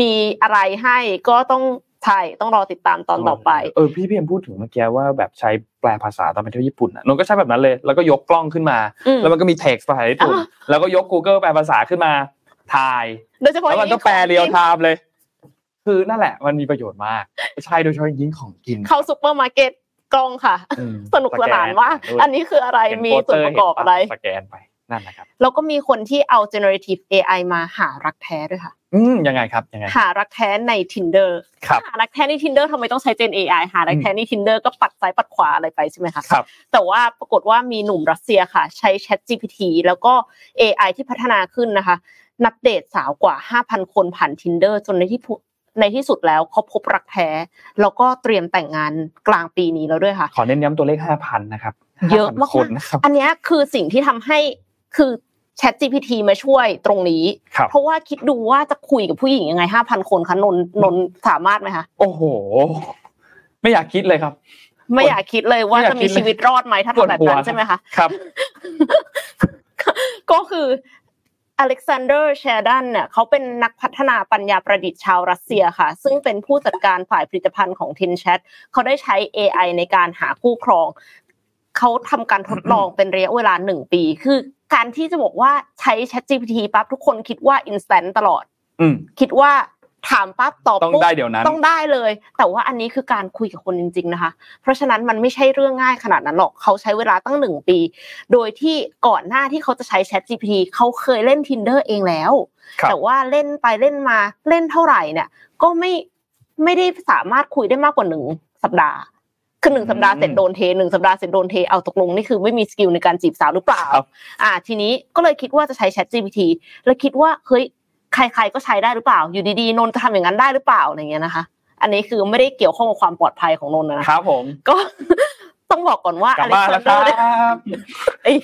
มีอะไรให้ก็ต้อง ใช่ต้องรอติดตามตอนต่อไปเออพี่พี่เอ็มพูดถึงเมื่อกี้ว่าแบบใช้แปลภาษาตอนไปเที่ยวญี่ปุ่นอะนนก็ใช้แบบนั้นเลย แล้วก็ยกกล้องขึ้นมาอืมแล้วมันก็มี text ภาษาญี่ปุ่นอ่าแล้วก็ยก Google แปลภาษาขึ้นมาถ่ายโดยเฉพาะแล้วมันก็อย่างแปลเรียลไทม์เลย คือนั่นแหละมันมีประโยชน์มากใช่โดยเฉพาะยิ่งของกิน เข้าซูเปอร์มาร์เก็ตกล้องค่ะอืมสนุกสนานมากสแกอันนี้คืออะไรเห็นมีโปสส่เตวนอประกอบอะไรเห็นปสแกนไปนั่นแหละครับแล้วก็มีคนที่เอา generative AI มาหารักแท้ด้วยค่ะ อืมยังไงครับยังไงหารักแท้ใน Tinder ครับหารักแท้ใน Tinder ทำไมต้องใช้ Gen AI หารักแท้ใน Tinder ก็ปัดซ้ายปัดขวาอะไรไปใช่ไหมคะครับแต่ว่าปรากฏว่ามีหนุ่มรัสเซียค่ะ ใช้ Chat GPT แล้วก็ AI ที่พัฒนาขึ้นนะคะ นัดเดทสาวกว่า 5,000 คนผ่าน Tinder จนในที่พุในที่สุดแล้วเขาพบรักแท้ แล้วก็เตรียมแต่งงานกลางปีนี้แล้วด้วยค่ะ ขอเน้นย้ำตัวเลขห้าพันนะครับ เยอะมาก5,000คนนะครับอันเนี้ยคือสิ่งที่ทำให้คือ Chat GPT มาช่วยตรงนี้ครับเพราะว่าคิดดูว่าจะคุยกับผู้หญิงยังไง5,000คนคะนนนนสามารถไหมคะโอ้โห ไม่อยากคิดเลยครับ ไม่อยากคิดเลยว่าไม่อยากจะมีคิดเลยชีวิตรอดไหมถ้าปวดทำแบบหัวนั้นใช่ไหมคะครับ ก็คืออเล็กซานเดอร์เชดันเนี่ยเขาเป็นนักพัฒนาปัญญาประดิษฐ์ชาวรัสเซียค่ะ ซึ่งเป็นผู้จัดการฝ่ายผลิตภัณฑ์ของ t i n c h a t เขาได้ใช้ AI ในการหาคู่ครองเขาทำการทดลองเป็นระยะเวลาหนึ่งปี คือ การที่จะบอกว่าใช้ ChatGPT ปั๊บทุกคนคิดว่า instant ตลอดอืมคิดว่าถามปั๊บตอบต้องปุ๊บได้เดี๋ยวนั้นต้องได้เลย แต่ว่าอันนี้คือการคุยกับคนจริง ๆนะคะ เพราะฉะนั้นมันไม่ใช่เรื่องง่ายขนาดนั้นหรอกเขาใช้เวลาตั้งหนึ่งปี โดยที่ก่อนหน้าที่เขาจะใช้ Chat GPT เขาเคยเล่น Tinder เองแล้วครับแต่ว่าเล่นไปเล่นมาเล่นเท่าไหร่เนี่ย ก็ไม่ไม่ได้สามารถคุยได้มากกว่าหนึ่งสัปดาห์ คือหนึ่งสัปดาห์เสร็จโดนเทหนึ่งสัปดาห์เสร็จโดนเทเอาตกลงนี่คือไม่มี skill ในการจีบสาวหรือเปล่าครับอ่า ทีนี้ก็เลยคิดว่าจะใช้ Chat GPT แล้วคิดว่าเฮ้ยใครๆก็ใช้ได้หรือเปล่า อยู่ดีๆนนท์จะทำอย่างนั้นได้หรือเปล่าอะไรเงี้ยนะคะ อันนี้คือไม่ได้เกี่ยวข้องกับความปลอดภัยของนนท์นะครับผมก็ต้องบอกก่อนว่ากลับบ้านแล้วคเดรัอร์เนี่ยบเอ้ย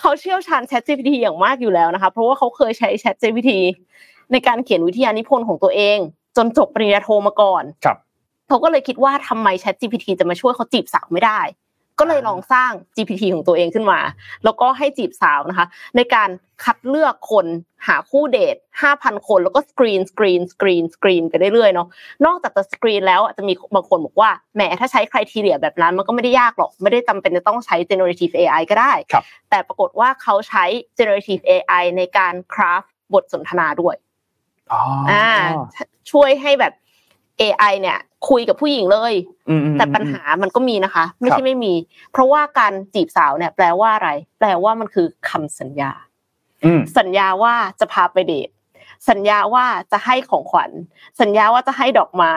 เขาเชี่ยวชาญ Chat GPT อย่างมากอยู่แล้วนะคะ เพราะว่าเขาเคยใช้ Chat GPT ในการเขียนวิทยานิพนธ์ของตัวเอง จนจบปริญญาโทมาก่อนครับ เขาก็เลยคิดว่าทำไม Chat GPT จะมาช่วยเขาจีบสาวไม่ได้ ก็เลยลองสร้าง GPT ของตัวเองขึ้นมา แล้วก็ให้จีบสาวนะคะ ในการคัดเลือกคนหาคู่เดท5,000 คนแล้วก็ screen screen screen screen ไปเรื่อยๆเนาะนอกจากจะสกรีนแล้วอะจะมีบางคนบอกว่าแหมถ้าใช้ค r i ทีเรียแบบนั้นมันก็ไม่ได้ยากหรอก ไม่ได้จำเป็นจะต้องใช้ generative AI ก็ได้ครับแต่ปรากฏว่าเขาใช้ generative AI ในการ craft บทสนทนาด้วยอ๋อออ่าช่วยให้แบบ AI เนี่ยคุยกับผู้หญิงเลยอืมอืมแต่ปัญหามันก็มีนะคะ ไม่ครัใช่บไม่มี เพราะว่าการจีบสาวเนี่ย แปลว่าอะไร แปลว่ามันคือคำสัญญาอืมสัญญาว่าจะพาไปเดทสัญญาว่าจะให้ของขวัญ สัญญาว่าจะให้ดอกไม้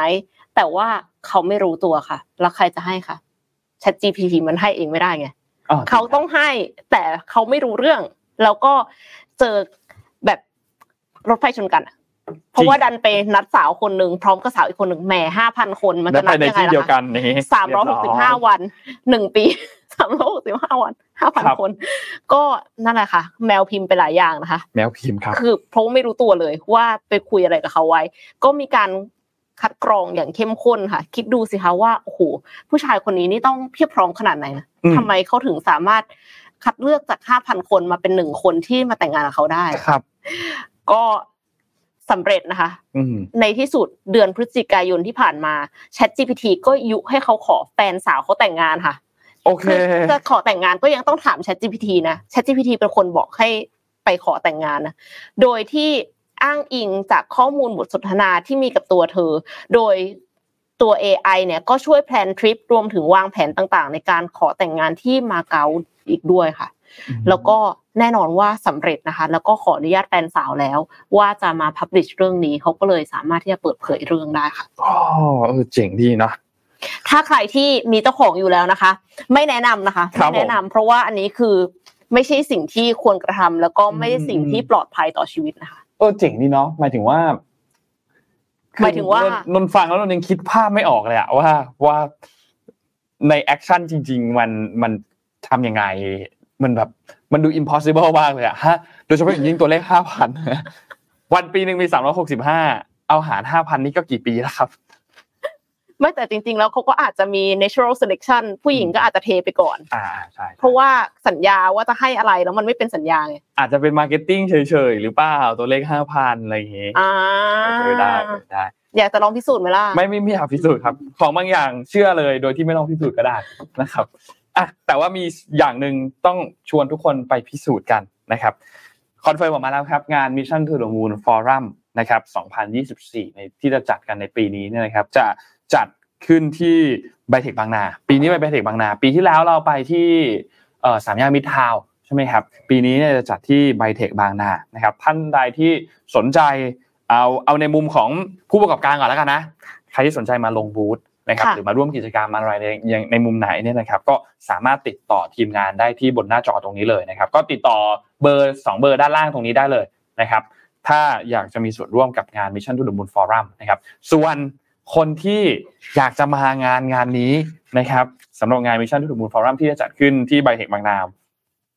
แต่ว่าเขาไม่รู้ตัวค่ะ แล้วใครจะให้คะ Chat GPT มันให้เองไม่ได้ไงอ๋อเขาต้องให้ แต่เขาไม่รู้เรื่อง แล้วก็เจอแบบรถไฟชนกันอะ เพราะว่าดันไปนัดสาวคนหนึ่งพร้อมกับสาวอีกคนหนึ่งแหมห้าพันคนมันแล้วจะนัไปดในยังไงที่เดียวล่ะกัคะนนี่สามร้อยหกสิบห้าวันหนึ่งปีสามร้อยหกสิบห้าวันห้าพันครับคน ก็นั่นแหละค่ะ แมวพิมพ์ไปหลายอย่างนะคะ แมวพิมพ์ครับคือเพราะว่าไม่รู้ตัวเลยว่าไปคุยอะไรกับเขาไว้ ก็มีการคัดกรองอย่างเข้มข้นค่ะ คิดดูสิคะว่าโอ้โหผู้ชายคนนี้นี่ต้องเพียบพร้อมขนาดไหนนะอืมทำไมเขาถึงสามารถคัดเลือกจากห้าพันคนมาเป็นหนึ่งคนที่มาแต่งงานกับเขาได้ครับ ก็ สำเร็จนะคะอืมในที่สุดเดือนพฤศจิกายนที่ผ่านมา Chat GPT ก็ยุให้เขาขอแฟนสาวเขาแต่งงานค่ะโอเคคือจะขอแต่งงานก็ยังต้องถาม Chat GPT นะ Chat GPT เป็นคนบอกให้ไปขอแต่งงานนะโดยที่อ้างอิงจากข้อมูลบทสนทนาที่มีกับตัวเธอ โดยตัว AI เนี่ยก็ช่วยแพลนทริปรวมถึงวางแผนต่างๆ ในการขอแต่งงานที่มาเก๊าอีกด้วยค่ะ แล้วก็แน่นอนว่าสำเร็จนะคะ แล้วก็ขออนุญาตแฟนสาวแล้ว ว่าจะมาพับลิชเรื่องนี้เขาก็เลยสามารถที่จะเปิดเผยเรื่องได้ค่ะอ๋อเออเจ๋งดีเนาะถ้าใครที่มีเจ้าของอยู่แล้วนะคะ ไม่แนะนำนะคะครัไม่บแนะนำเพราะว่าอันนี้คือไม่ใช่สิ่งที่ควรกระทำแล้วก็ไม่ใช่สิ่งที่ปลอดภัยต่อชีวิตนะคะเออเจ๋งดีเนาะหมายถึงว่าหมายถึงว่านนนฟังแล้วนนยังคิดภาพไม่ออกเลยอะว่าว่าใน action จริง ๆ มันมันทำยังไง มันแบบมันดู impossible มากเลยอะฮะโดยเฉพาะอย่างยิ่งตัวเลขห้าพันวันปีหนึ่งมีสามร้อยหกสิบห้าเอาหารห้าพันนี่ก็กี่ปีแล้วครับไม่แต่จริง ๆ แล้วเขาก็อาจจะมี natural selection ผู้หญิงก็อาจจะเทไปก่อน อ่าใช่เพราะว่าสัญญาว่าจะให้อะไรแล้วมันไม่เป็นสัญญาไงอาจจะเป็น marketing เฉยๆหรือเปล่าตัวเลขห้าพันอะไรอย่างงี้อ่าเออได้ได้อยากจะลองพิสูจน์ไหมล่ะไม่ไม่ไม่อยากพิสูจน์ครับ ของบางอย่างเชื่อเลยโดยที่ไม่ต้องพิสูจน์ก็ได้นะครับ อะแต่ว่ามีอย่างหนึ่งต้องชวนทุกคนไปพิสูจน์กันนะครับ confirm ออกมาแล้วครับงาน Mission to the Moon Forum นะครับ2024 ในที่จะจัดกันในปีนี้เนี่ยนะครับ จะจัดขึ้นที่ไบเทคบางนา ปีนี้ไปไบเทคบางนา ปีที่แล้วเราไปที่เออสามย่านมิตรทาวน์ใช่ไหมครับ ปีนี้เนี่ยจะจัดที่ไบเทคบางนานะครับ ท่านใดที่สนใจเอาเอาในมุมของผู้ประกอบการก่อนแล้วกันนะ ใครที่สนใจมาลงบูธ นะครับค่ะหรือมาร่วมกิจกรรมอะไรในในในมุมไหนเนี่ยนะครับก็สามารถติดต่อทีมงานได้ที่บนหน้าจอตรงนี้เลยนะครับก็ติดต่อเบอร์สองเบอร์ด้านล่างตรงนี้ได้เลยนะครับถ้าอยากจะมีส่วนร่วมกับงาน Mission to the Moon Forum นะครับส่วนคนที่อยากจะมางานงานนี้นะครับสำหรับงาน Mission to the Moon Forum ที่จะจัดขึ้นที่ไบเทคบางนา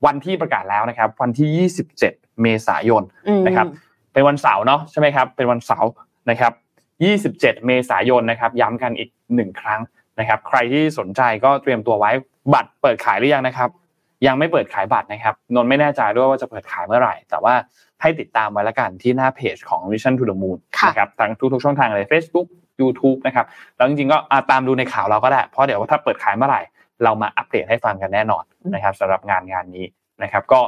วันที่ประกาศแล้วนะครับ วันที่ 27 เมษายนอืมนะครับเป็นวันเสาร์เนาะใช่ไหมครับเป็นวันเสาร์นะครับ 27 เมษายนนะครับย้ำกันอีกหนึ่งครั้งนะครับ ใครที่สนใจก็เตรียมตัวไว้บัตรเปิดขายหรือยังนะครับ ยังไม่เปิดขายบัตรนะครับนนท์ไม่แน่ใจด้วยว่าจะเปิดขายเมื่อไหร่ แต่ว่าให้ติดตามไว้แล้วกันที่หน้าเพจของ Vision to the Moon ค่ะนะครับทั้งทุกๆช่องทางเลย Facebook YouTube นะครับแล้วจริงๆก็อะตามดูในข่าวเราก็ได้เพราะเดี๋ยวว่าถ้าเปิดขายเมื่อไหร่ เรามาอัปเดตให้ฟังกันแน่นอนนะครับสำหรับงานงานนี้นะครับ ก็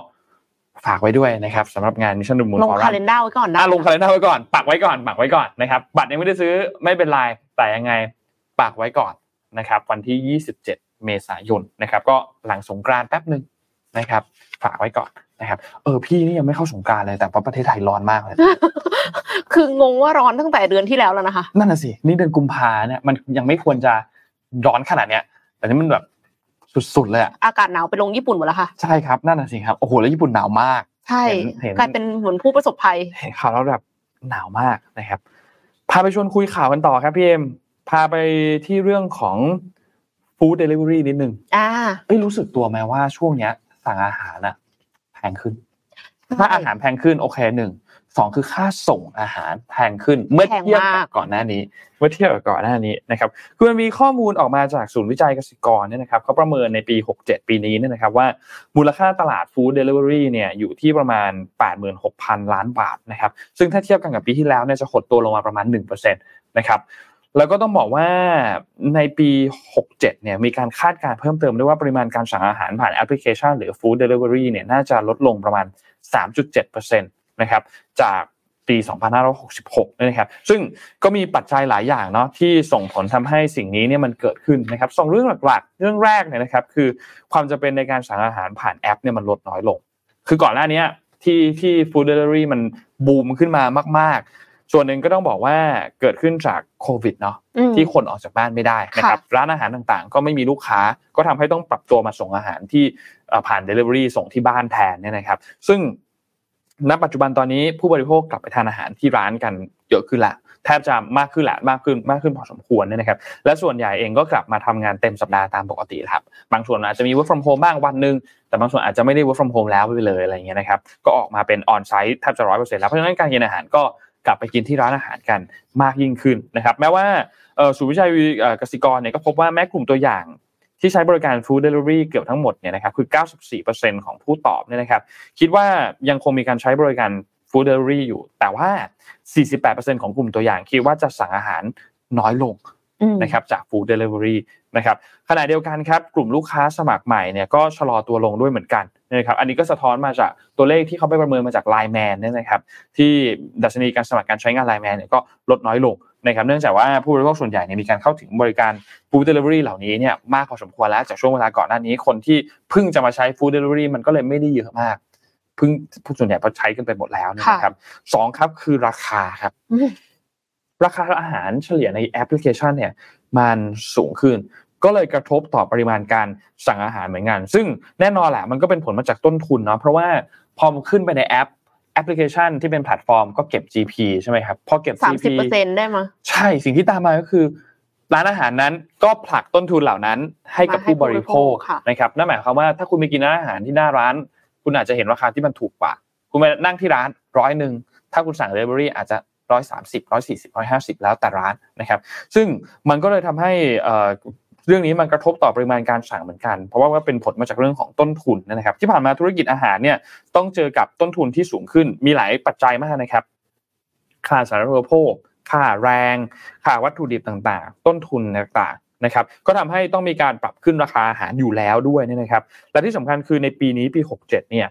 ฝากไว้ด้วยนะครับสำหรับงาน Mission to the Moon ลง Forum คาล endar ไว้ก่อนนะอะลงคาล endar ไว้ก่อนปักไว้ก่อนปักไว้ก่อนนะครับบัตรยังไม่ได้ซื้อไม่เป็นไรแต่ยังไงปักไว้ก่อนนะครับ วันที่ 27 เมษายนนะครับ ก็หลังสงกรานต์แป๊บหนึ่งนะครับ ฝากไว้ก่อนนะครับ เออพี่นี่ยังไม่เข้าสงกรานต์เลยแต่ว่าประเทศไทยร้อนมากเลย คืองงว่าร้อนตั้งแต่เดือนที่แล้วแล้วนะคะ นั่นน่ะสินี่เดือนกุมภาเนี่ยมันยังไม่ควรจะร้อนขนาดเนี้ยแต่นี่มันแบบ สุดๆเลยอะอากาศหนาวไปลงญี่ปุ่นหมดแล้วค่ะใช่ครับนั่นน่ะสิครับโอ้โหแล้วญี่ปุ่นหนาวมาก ใช่เห็นเห็นกลายเป็นเหมือนผู้ประสบภัยเห็นข่าวแล้วแบบหนาวมากนะครับพาไปชวนคุยข่าวกันต่อครับพี่เอ็มพาไปที่เรื่องของฟู้ดเดลิเวอรี่นิดนึงอ่าเอ้ยรู้สึกตัวไหมว่าช่วงเนี้ย สั่งอาหารอะแพงขึ้น ถ้าอาหารแพงขึ้นโอเคหนึ่ง สองคือค่าส่งอาหารแพงขึ้น เมื่อเทียบกับก่อนหน้านี้ เมื่อเทียบกับก่อนหน้านี้นะครับคือมันมีข้อมูลออกมาจากศูนย์วิจัยเกษตรกรเนี่ยนะครับเขาประเมินในปี 67 ปีนี้เนี่ยนะครับว่ามูลค่าตลาด food delivery เนี่ยอยู่ที่ประมาณ 86,000 ล้านบาทนะครับซึ่งถ้าเทียบกันกับปีที่แล้วเนี่ยจะหดตัวลงมาประมาณ1%นะครับแล้วก็ต้องบอกว่าในปี 67 เนี่ยมีการคาดการณ์เพิ่มเติมด้วยว่าปริมาณการสั่งอาหารผ่านแอปพลิเคชัน หรือ food delivery เนี่ยน่าจะลดลงประมาณ 3.7%นะครับจากปี 2566นะครับ ซึ่งก็มีปัจจัยหลายอย่างเนาะที่ส่งผลทำให้สิ่งนี้เนี่ยมันเกิดขึ้นนะครับสองเรื่องหลักๆ เรื่องแรกเนี่ยนะครับ คือความจำเป็นในการสั่งอาหารผ่านแอปเนี่ยมันลดน้อยลง คือก่อนหน้านี้ที่ที่ฟู้ดเดลิเวอรี่มันบูมขึ้นมามาก ๆ ส่วนหนึ่งก็ต้องบอกว่าเกิดขึ้นจากโควิดเนาะอืมที่คนออกจากบ้านไม่ได้นะครับ ร้านอาหารต่างๆ ก็ไม่มีลูกค้าก็ทำให้ต้องปรับตัวมาส่งอาหารที่เอ่อผ่าน Delivery ส่งที่บ้านแทนเนี่ยนะครับ ซึ่ง ณปัจจุบันตอนนี้ผู้บริโภคกลับไปทานอาหารที่ร้านกันเยอะขึ้นละแทบจะมากขึ้นแหละมากขึ้นมากขึ้นพอสมควรเนี่ยนะครับ และส่วนใหญ่เองก็กลับมาทำงานเต็มสัปดาห์ตามปกติครับ บางส่วนอาจจะมี work from home บ้างวันหนึ่งแต่บางส่วนอาจจะไม่ได้ work from home แล้วไปเลยอะไรเงี้ยนะครับ ก็ออกมาเป็น on site แทบจะร้อยเปอร์เซ็นต์แล้วเพราะฉะนั้นการกินอาหารก็กลับไปกินที่ร้านอาหารกันมากยิ่งขึ้นนะครับ แม้ว่าศูนย์วิจัยเกสิกรเนี่ยก็พบว่าแม้กลุ่มตัวอย่าง ที่ใช้บริการ Food Delivery เกือบทั้งหมดเนี่ยนะครับคือ 94%ของผู้ตอบเนี่ยนะครับคิดว่ายังคงมีการใช้บริการ Food Delivery อยู่ แต่ว่า 48%ของกลุ่มตัวอย่างคิดว่าจะสั่งอาหารน้อยลงอืมนะครับจาก Food Delivery นะครับขณะเดียวกันครับกลุ่มลูกค้าสมัครใหม่เนี่ยก็ชะลอตัวลงด้วยเหมือนกัน นะครับอันนี้ก็สะท้อนมาจากตัวเลขที่เขาไปประเมินมาจาก Line Man เนี่ยนะครับที่ดัชนีการสมัครการใช้งาน Line Man เนี่ยก็ลดน้อยลงนะครับเนื่องจากว่าผู้บริโภคส่วนใหญ่เนี่ยมีการเข้าถึงบริการ Food Delivery เหล่านี้เนี่ยมากพอสมควรแล้วจากช่วงเวลาก่อนหน้านี้คนที่เพิ่งจะมาใช้ Food Delivery มันก็เลยไม่ได้เยอะมากเพิ่งผู้ส่วนใหญ่พอใช้กันไปหมดแล้วเนี่ยนะครับสองครับคือราคาครับอืมราคาอาหารเฉลี่ยในแอปพลิเคชันเนี่ยมันสูงขึ้น ก็เลยกระทบต่อปริมาณการสั่งอาหารเหมือนกัน ซึ่งแน่นอนแหละมันก็เป็นผลมาจากต้นทุนเนาะเพราะว่าพอมันขึ้นไปในแอปแอปพลิเคชันที่เป็นแพลตฟอร์มก็เก็บ GP ใช่ไหมครับพอเก็บสาม GP สิบเปอร์เซ็นได้มั้ยใช่สิ่งที่ตามมาก็คือ ร้านอาหารนั้นก็ผลักต้นทุนเหล่านั้น ให้กับมาให้ผู้บริโภคผู้บริโภคค่ะนะครับนั่นหมายความว่าถ้าคุณไปกินร้านอาหารที่หน้าร้าน คุณอาจจะเห็นราคาที่มันถูกกว่า คุณไปนั่งที่ร้านร้อยหนึ่งถ้าคุณสั่งเดลิเวอรี่อาจจะร้อยสามสิบร้อยสี่สิบร้อยห้าสิบแล้วแต่ร้านนะครับ ซึ่งมันก็เลยทำให้ เรื่องนี้มันกระทบต่อปริมาณการสั่งเหมือนกัน เพราะว่าเป็นผลมาจากเรื่องของต้นทุนนะครับ ที่ผ่านมาธุรกิจอาหารเนี่ยต้องเจอกับต้นทุนที่สูงขึ้น มีหลายปัจจัยมากนะครับ ค่าสารณูปโภคค่าแรง ค่าวัตถุดิบต่างๆ ต้นทุนต่างๆนะครับ ก็ทำให้ต้องมีการปรับขึ้นราคาอาหารอยู่แล้วด้วยนะครับ และที่สำคัญคือในปีนี้ปี 67เนี่ย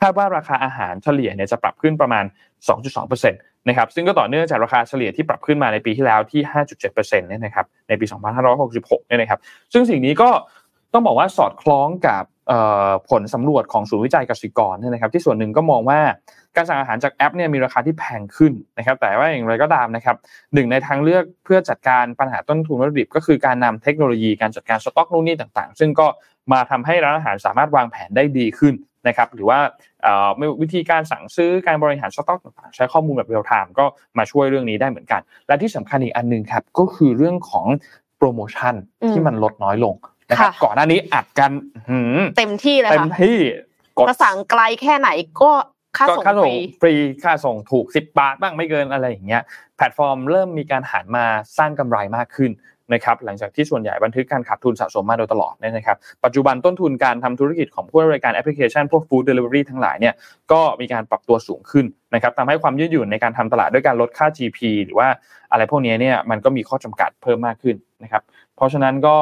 คาดว่าราคาอาหารเฉลี่ยเนี่ยจะปรับขึ้นประมาณ 2.2%น นะครับซึ่งก็ต่อเนื่องจากราคาเฉลี่ยที่ปรับขึ้นมาในปีที่แล้วที่ 5.7%เนี่ยนะครับในปี 2566 เนี่ยนะครับซึ่งสิ่งนี้ก็ต้องบอกว่าสอดคล้องกับผลสำรวจของศูนย์วิจัยกสิกรเนี่ยนะครับที่ส่วนหนึ่งก็มองว่าการสั่งอาหารจากแอปเนี่ยมีราคาที่แพงขึ้นนะครับแต่ว่าอย่างไรก็ตามนะครับหนึ่งในทางเลือกเพื่อจัดการปัญหาต้นทุนวัตถุดิบ ก็คือการนำเทคโนโลยีการจัดการสต็อกนู่นนี่ต่างๆ ซึ่งก็มาทำให้ร้านอาหารสามารถวางแผนได้ดีขึ้น นะครับหรือว่าเอ่อวิธีการสั่งซื้อการบริหารสต็อกต่างๆใช้ข้อมูลแบบ real-time ก็มาช่วยเรื่องนี้ได้เหมือนกัน และที่สำคัญอีกอันหนึงครับก็คือเรื่องของโปรโมชั่นอืมที่มันลดน้อยลงนะครับค่ะก่อนหน้านี้อัดกันหืมเต็มที่เลยเต็มค่ะที่กดจะสั่งไกลแค่ไหนก็ค่าก็ส่งค่าฟส่งรีฟรีค่าส่งถูก 10 บาทบ้างไม่เกินอะไรอย่างเงี้ยแพลตฟอร์มเริ่มมีการหันมาสร้างกำไรมากขึ้น นะครับหลังจากที่ส่วนใหญ่บันทึกการขาดทุนสะสมมาโดยตลอดเนี่ยนะครับปัจจุบันต้นทุนการทำธุรกิจของผู้บริการแอปพลิเคชันพวก food delivery ทั้งหลายเนี่ยก็มีการปรับตัวสูงขึ้นนะครับทำให้ความยืดหยุ่นในการทำตลาดด้วยการลดค่า GP หรือว่าอะไรพวกนี้เนี่ยมันก็มีข้อจำกัดเพิ่มมากขึ้นนะครับเพราะฉะนั้นก็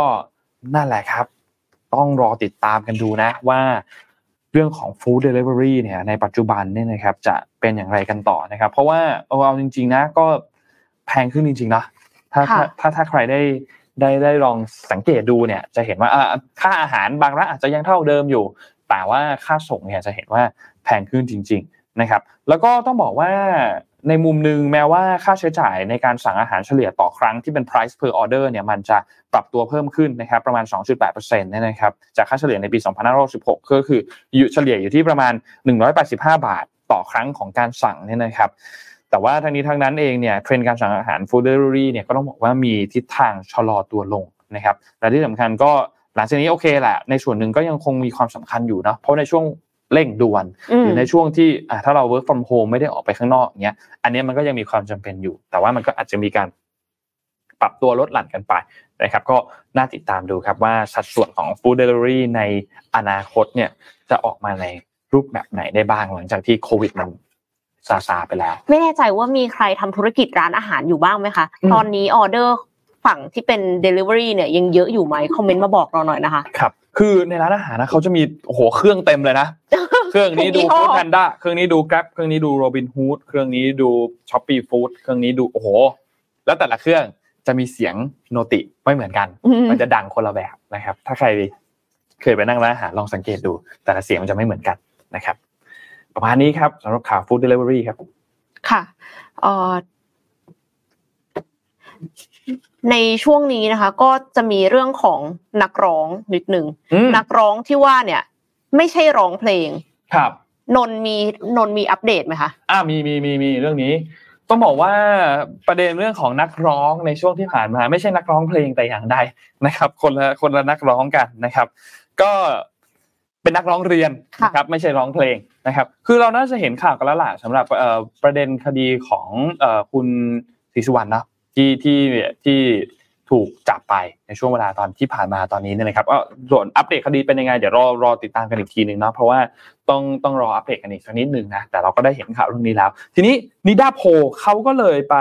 นั่นแหละครับ ต้องรอติดตามกันดูนะว่าเรื่องของ Food Delivery เนี่ยในปัจจุบันเนี่ยนะครับจะเป็นอย่างไรกันต่อนะครับ เพราะว่าเอาจริง ๆนะก็แพงขึ้นจริงๆนะ ถ้าถ้าถ้าถ้าใครได้ได้ได้ลองสังเกตดูเนี่ย จะเห็นว่าค่าอาหารบางร้านอาจจะยังเท่าเดิมอยู่ แต่ว่าค่าส่งเนี่ยจะเห็นว่าแพงขึ้นจริง ๆนะครับ แล้วก็ต้องบอกว่าในมุมหนึ่งแม้ว่าค่าใช้จ่ายในการสั่งอาหารเฉลี่ยต่อครั้งที่เป็น price per order เนี่ยมันจะปรับตัวเพิ่มขึ้นนะครับประมาณ 2.8%เนี่ยนะครับจากค่าเฉลี่ยในปี 2566 ก็คืออยู่เฉลี่ยอยู่ที่ประมาณ 185 บาทต่อครั้งของการสั่งเนี่ยนะครับ แต่ว่าทางนี้ทางนั้นเองเนี่ยเทรนด์การสั่งอาหาร food delivery เนี่ยก็ต้องบอกว่ามีทิศทางชะลอตัวลงนะครับและที่สำคัญก็หลังจากนี้โอเคแหละในส่วนหนึ่งก็ยังคงมีความสำคัญอยู่นะเพราะในช่วงเร่งด่วนหรือในช่วงที่ถ้าเรา work from home ไม่ได้ออกไปข้างนอกเนี้ยอันนี้มันก็ยังมีความจำเป็นอยู่ แต่ว่ามันก็อาจจะมีการปรับตัวลดหลั่นกันไปนะครับ ก็น่าติดตามดูครับว่าสัดส่วนของ food delivery ในอนาคตเนี่ยจะออกมาในรูปแบบไหนได้บ้างหลังจากที่โควิดมัน ซาซาไปแล้ว ไม่แน่ใจว่ามีใครทำธุรกิจร้านอาหารอยู่บ้างไหมคะ ตอนนี้ออเดอร์ฝั่งที่เป็น Delivery เนี่ยยังเยอะอยู่ไหมคอมเมนต์มาบอกเราหน่อยนะคะครับคือในร้านอาหารนะเขาจะมีโอ้โหเครื่องเต็มเลยนะ เครื่องนี้ดู foodpanda เครื่องนี้ดู Grab เครื่องนี้ดูโรบินฮูดเครื่องนี้ดู ShopeeFood เครื่องนี้ดูโอ้โห แล้วแต่ละเครื่องจะมีเสียง noti ไม่เหมือนกัน มันจะดังคนละแบบนะครับ ถ้าใครเคยไปนั่งร้านอาหารลองสังเกตดู แต่ละเสียงมันจะไม่เหมือนกันนะครับ ประมาณนี้ครับสำหรับข่าว food deliveryครับ ค่ะเอ่อในช่วงนี้นะคะ ก็จะมีเรื่องของนักร้องนิดหนึ่งนักร้องที่ว่าเนี่ย ไม่ใช่ร้องเพลง ครับ นนมีนนมีอัปเดตไหมคะอ่ามีมีมีมีเรื่องนี้ ต้องบอกว่าประเด็นเรื่องของนักร้องในช่วงที่ผ่านมา ไม่ใช่นักร้องเพลงแต่อย่างใดนะครับ คนละคนละนักร้องกันนะครับ ก็ เป็นนักร้องเรียนนะครับไม่ใช่ร้องเพลงนะครับ คือเราน่าจะเห็นข่าวกันแล้วล่ะสำหรับประเด็นคดีของคุณศรีสุวรรณนะที่ที่ที่ถูกจับไปในช่วงเวลาตอนที่ผ่านมาตอนนี้เนี่ยนะครับก็ส่วนอัปเดตคดีเป็นยังไงเดี๋ยวรอรอติดตามกันอีกทีหนึ่งเนาะเพราะว่าต้องต้องรออัปเดตกันอีกสักนิดหนึ่งนะแต่เราก็ได้เห็นข่าวเรื่องนี้แล้ว ทีนี้นิดาโพเขาก็เลยไป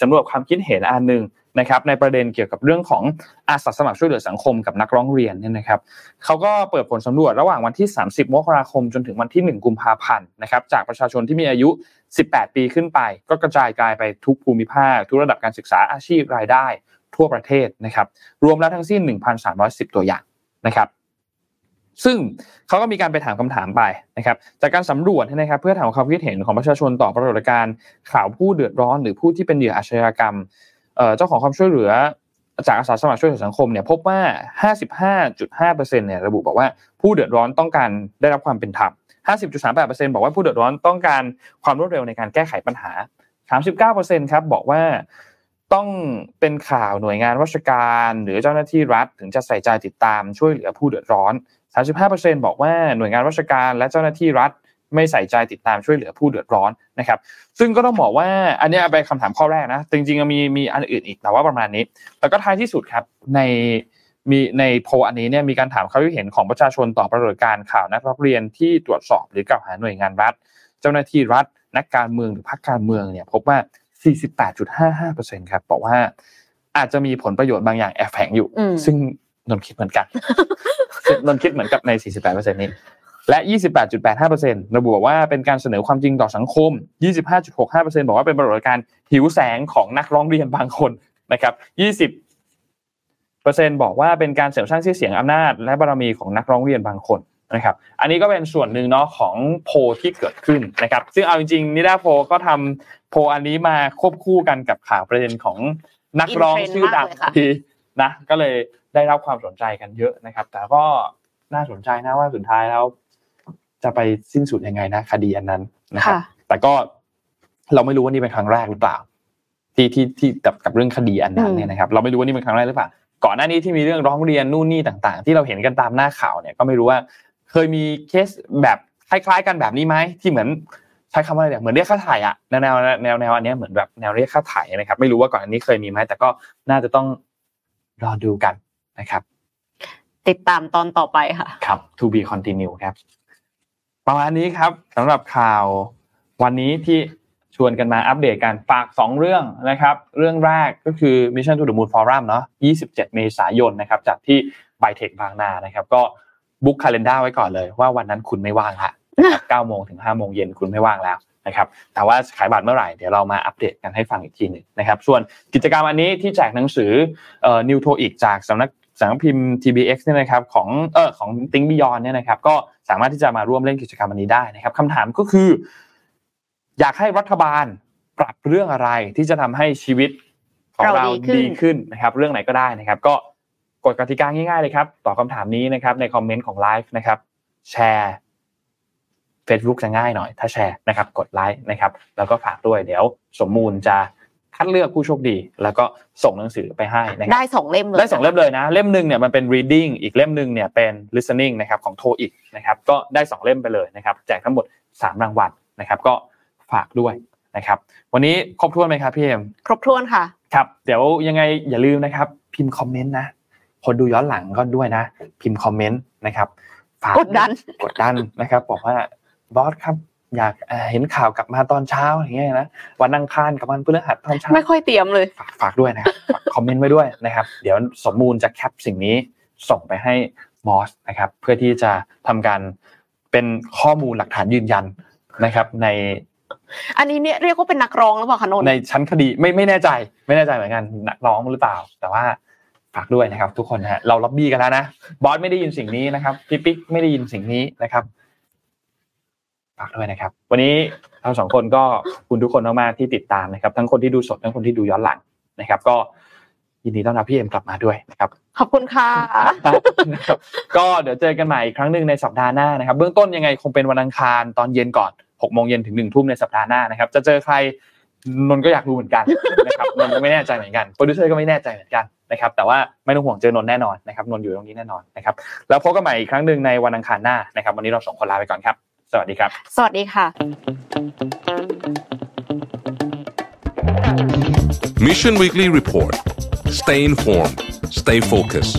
สำรวจความคิดเห็นอันหนึ่ง นะครับในประเด็นเกี่ยวกับเรื่องของอาสาสมัครช่วยเหลือสังคมกับนักร้องเรียนเนี่ยนะครับเขาก็เปิดผลสำรวจระหว่างวันที่ 30 มกราคม จนถึงวันที่ 1 กุมภาพันธ์นะครับจากประชาชนที่มีอายุ 18 ปีขึ้นไป ก็กระจายกายไปทุกภูมิภาค ทุกระดับการศึกษาอาชีพรายได้ ทั่วประเทศนะครับรวมแล้วทั้งสิ้น 1,310 ตัวอย่างนะครับซึ่งเขาก็มีการไปถามคำถามไปนะครับจากการสำรวจนะครับเพื่อถามความคิดเห็นของประชาชนต่อปรากฏการณ์ข่าวผู้เดือดร้อน หรือผู้ที่เป็นเหยื่ออาชญากรรม เจ้าของความช่วยเหลือจากอาสาสมัครช่วยเหลือสังคมเนี่ยพบว่า 55.5%เนี่ยระบุบอกว่าผู้เดือดร้อนต้องการได้รับความเป็นธรรม 50.38%บอกว่าผู้เดือดร้อนต้องการความรวดเร็วในการแก้ไขปัญหา 39%ครับบอกว่าต้องเป็นข่าวหน่วยงานราชการหรือเจ้าหน้าที่รัฐ ถึงจะใส่ใจติดตามช่วยเหลือผู้เดือดร้อน 35%บอกว่าหน่วยงานราชการและเจ้าหน้าที่รัฐ ไม่ใส่ใจติดตามช่วยเหลือผู้เดือดร้อนนะครับ ซึ่งก็ต้องบอกว่าอันนี้เป็นคำถามข้อแรกนะ จริงๆมีมีอันอื่นอีกแต่ว่าประมาณนี้ แล้วก็ท้ายที่สุดครับในมีในโพอันนี้เนี่ยมีการถามความคิดเห็นของประชาชนต่อปรากฏการณ์ข่าวนักเรียนที่ตรวจสอบหรือกล่าวหาหน่วยงานรัฐ เจ้าหน้าที่รัฐ นักการเมืองหรือพรรคการเมืองเนี่ยพบว่า 48.55%ครับบอกว่าอาจจะมีผลประโยชน์บางอย่างแอบแฝงอยู่ ซึ่งนนคิดเหมือนกันนนคิดเหมือนกับใน 48%นี้ และ 28.85%ระบุบอกว่าเป็นการเสนอความจริงต่อสังคม 25.65%บอกว่าเป็นปรากฏการณ์หิวแสงของนักร้องเรียนบางคนนะครับ 20%บอกว่าเป็นการเสริมสร้างชื่อเสียงอำนาจ และบารมีของนักร้องเรียนบางคนนะครับ อันนี้ก็เป็นส่วนหนึ่งเนาะของโพที่เกิดขึ้นนะครับ ซึ่งเอาจริงๆนิดาโพก็ทำโพอันนี้มาควบคู่กันกับข่าวประเด็นของนักร้องชื่อดังทีนะก็เลยได้รับความสนใจกันเยอะนะครับ แต่ก็น่าสนใจนะว่าสุดท้ายแล้ว จะไปสิ้นสุดยังไงนะคดีอันนั้นนะครับแต่ก็เราไม่รู้ว่านี่เป็นครั้งแรกหรือเปล่า ที่ที่ที่กับกับเรื่องคดีอันนั้นเนี่ยนะครับ เราไม่รู้ว่านี่เป็นครั้งแรกหรือเปล่าก่อนหน้านี้ที่มีเรื่องร้องเรียนนู่นนี่ต่าง ๆ ที่เราเห็นกันตามหน้าข่าวเนี่ยก็ไม่รู้ว่า เคยมีเคสแบบคล้าย ๆ กันแบบนี้ไหมที่เหมือนใช้คำว่าอะไรเนี่ยเหมือนเรียกค่าถ่ายอะแนวแนวแนวแนวอันนี้เหมือนแบบแนวเรียกค่าถ่ายนะครับ ไม่รู้ว่าก่อนอันนี้เคยมีไหมแต่ก็น่าจะต้องรอดูกันนะครับ ติดตามตอนต่อไปค่ะ ครับ to be continue ครับ ประมาณนี้ครับสำหรับข่าววันนี้ที่ชวนกันมาอัปเดตกันฝาก 2 เรื่องนะครับ เรื่องแรกก็คือ Mission to the Moon Forum เนาะ27 เมษายนนะครับจัดที่ไบเทคบางนานะครับ ก็บุ๊กคาล endar ไว้ก่อนเลย ว่าวันนั้นคุณไม่ว่างละ9โมงถึง5โมงเย็นคุณไม่ว่างแล้วนะครับแต่ว่าขายบัตรเมื่อไหร่เดี๋ยวเรามาอัปเดตกันให้ฟังอีกทีหนึ่งนะครับ ส่วนกิจกรรมอันนี้ที่แจกหนังสือออนิวโทอีกจากสำนัก สำนักพิมพ์ TBX เนี่ยนะครับของเออของ Think Beyond เนี่ยนะครับก็สามารถที่จะมาร่วมเล่นกิจกรรมอันนี้ได้นะครับคำถามก็คือ อยากให้รัฐบาลปรับเรื่องอะไรที่จะทำให้ชีวิตของเราดีขึ้นนะครับ เรื่องไหนก็ได้นะครับ ก็กฎกติกาง่ายๆเลยครับตอบคำถามนี้นะครับ ในคอมเมนต์ของไลฟ์นะครับแชร์ Facebook จะง่ายหน่อย ถ้าแชร์นะครับ กดไลค์นะครับ แล้วก็ฝากด้วยเดี๋ยวสมมูลจะ คัดเลือกผู้โชคดี แล้วก็ส่งหนังสือไปให้นะครับได้สองเล่มเลยได้สองเล่มเลยนะ เล่มหนึ่งเนี่ยมันเป็น reading อีกเล่มหนึ่งเนี่ยเป็น listening นะครับของโทอีกนะครับก็ได้สองเล่มไปเลยนะครับแจกทั้งหมดสามรางวัลนะครับ ก็ฝากด้วยนะครับวันนี้ครบถ้วนไหมครับพี่เอ็มครบถ้วนค่ะครับเดี๋ยวยังไงอย่าลืมนะครับ พิมพ์คอมเมนต์นะคนดูย้อนหลังก็ด้วยนะ พิมพ์คอมเมนต์นะครับฝากกดดันกดดันนะครับ บอกว่าบอสครับ อยากเอ่อเห็นข่าวกลับมาตอนเช้าอย่างเงี้ยนะวันอังคารกับวันพฤหัสตอนเช้าไม่ค่อยเตรียมเลย ฝากฝากด้วยนะครับฝากคอมเมนต์ไว้ด้วยนะครับ เดี๋ยวสมมูลจะแคปสิ่งนี้ส่งไปให้มอสนะครับ เพื่อที่จะทำการเป็นข้อมูลหลักฐานยืนยันนะครับในอันนี้เนี่ยเรียกว่าเป็นนักร้องหรือเปล่าคะนนท์ในชั้นคดีไม่ไม่แน่ใจ ไม่แน่ใจเหมือนกันนักร้องหรือเปล่า แต่ว่าฝากด้วยนะครับ ทุกคนนะฮะเราล็อบบี้กันแล้วนะบอสไม่ได้ยินสิ่งนี้นะครับพี่ปิ๊กไม่ได้ยินสิ่งนี้นะครับ ฝากด้วยนะครับ วันนี้เราสองคนก็ขอบคุณทุกคนมากๆที่ติดตามนะครับ ทั้งคนที่ดูสดทั้งคนที่ดูย้อนหลังนะครับ ก็ยินดีต้อนรับพี่เอ็มกลับมาด้วยนะครับ ขอบคุณค่ะนะครับก็เดี๋ยวเจอกันใหม่อีกครั้งหนึ่งในสัปดาห์หน้านะครับ เบื้องต้นยังไงคงเป็นวันอังคารตอนเย็นก่อน6โมงเย็นถึง1ทุ่มในสัปดาห์หน้านะครับ จะเจอใครนนท์ก็อยากรู้เหมือนกันนะครับนนท์ก็ไม่แน่ใจเหมือนกันโปรดิวเซอร์ก็ไม่แน่ใจเหมือนกันนะครับ แต่ว่าไม่ต้องห่วงเจอนนท์แน่นอนนะครับนนท์อยู่ตรงนี้แน่นอนนะครับ แล้วพบกันใหม่อีกครั้งหนึ่งในวันอังคารหน้านะครับ วันนี้เราสองคนลาไปก่อนครับ สวัสดีครับ สวัสดีค่ะ Mission Weekly Report. Stay informed. Stay focused.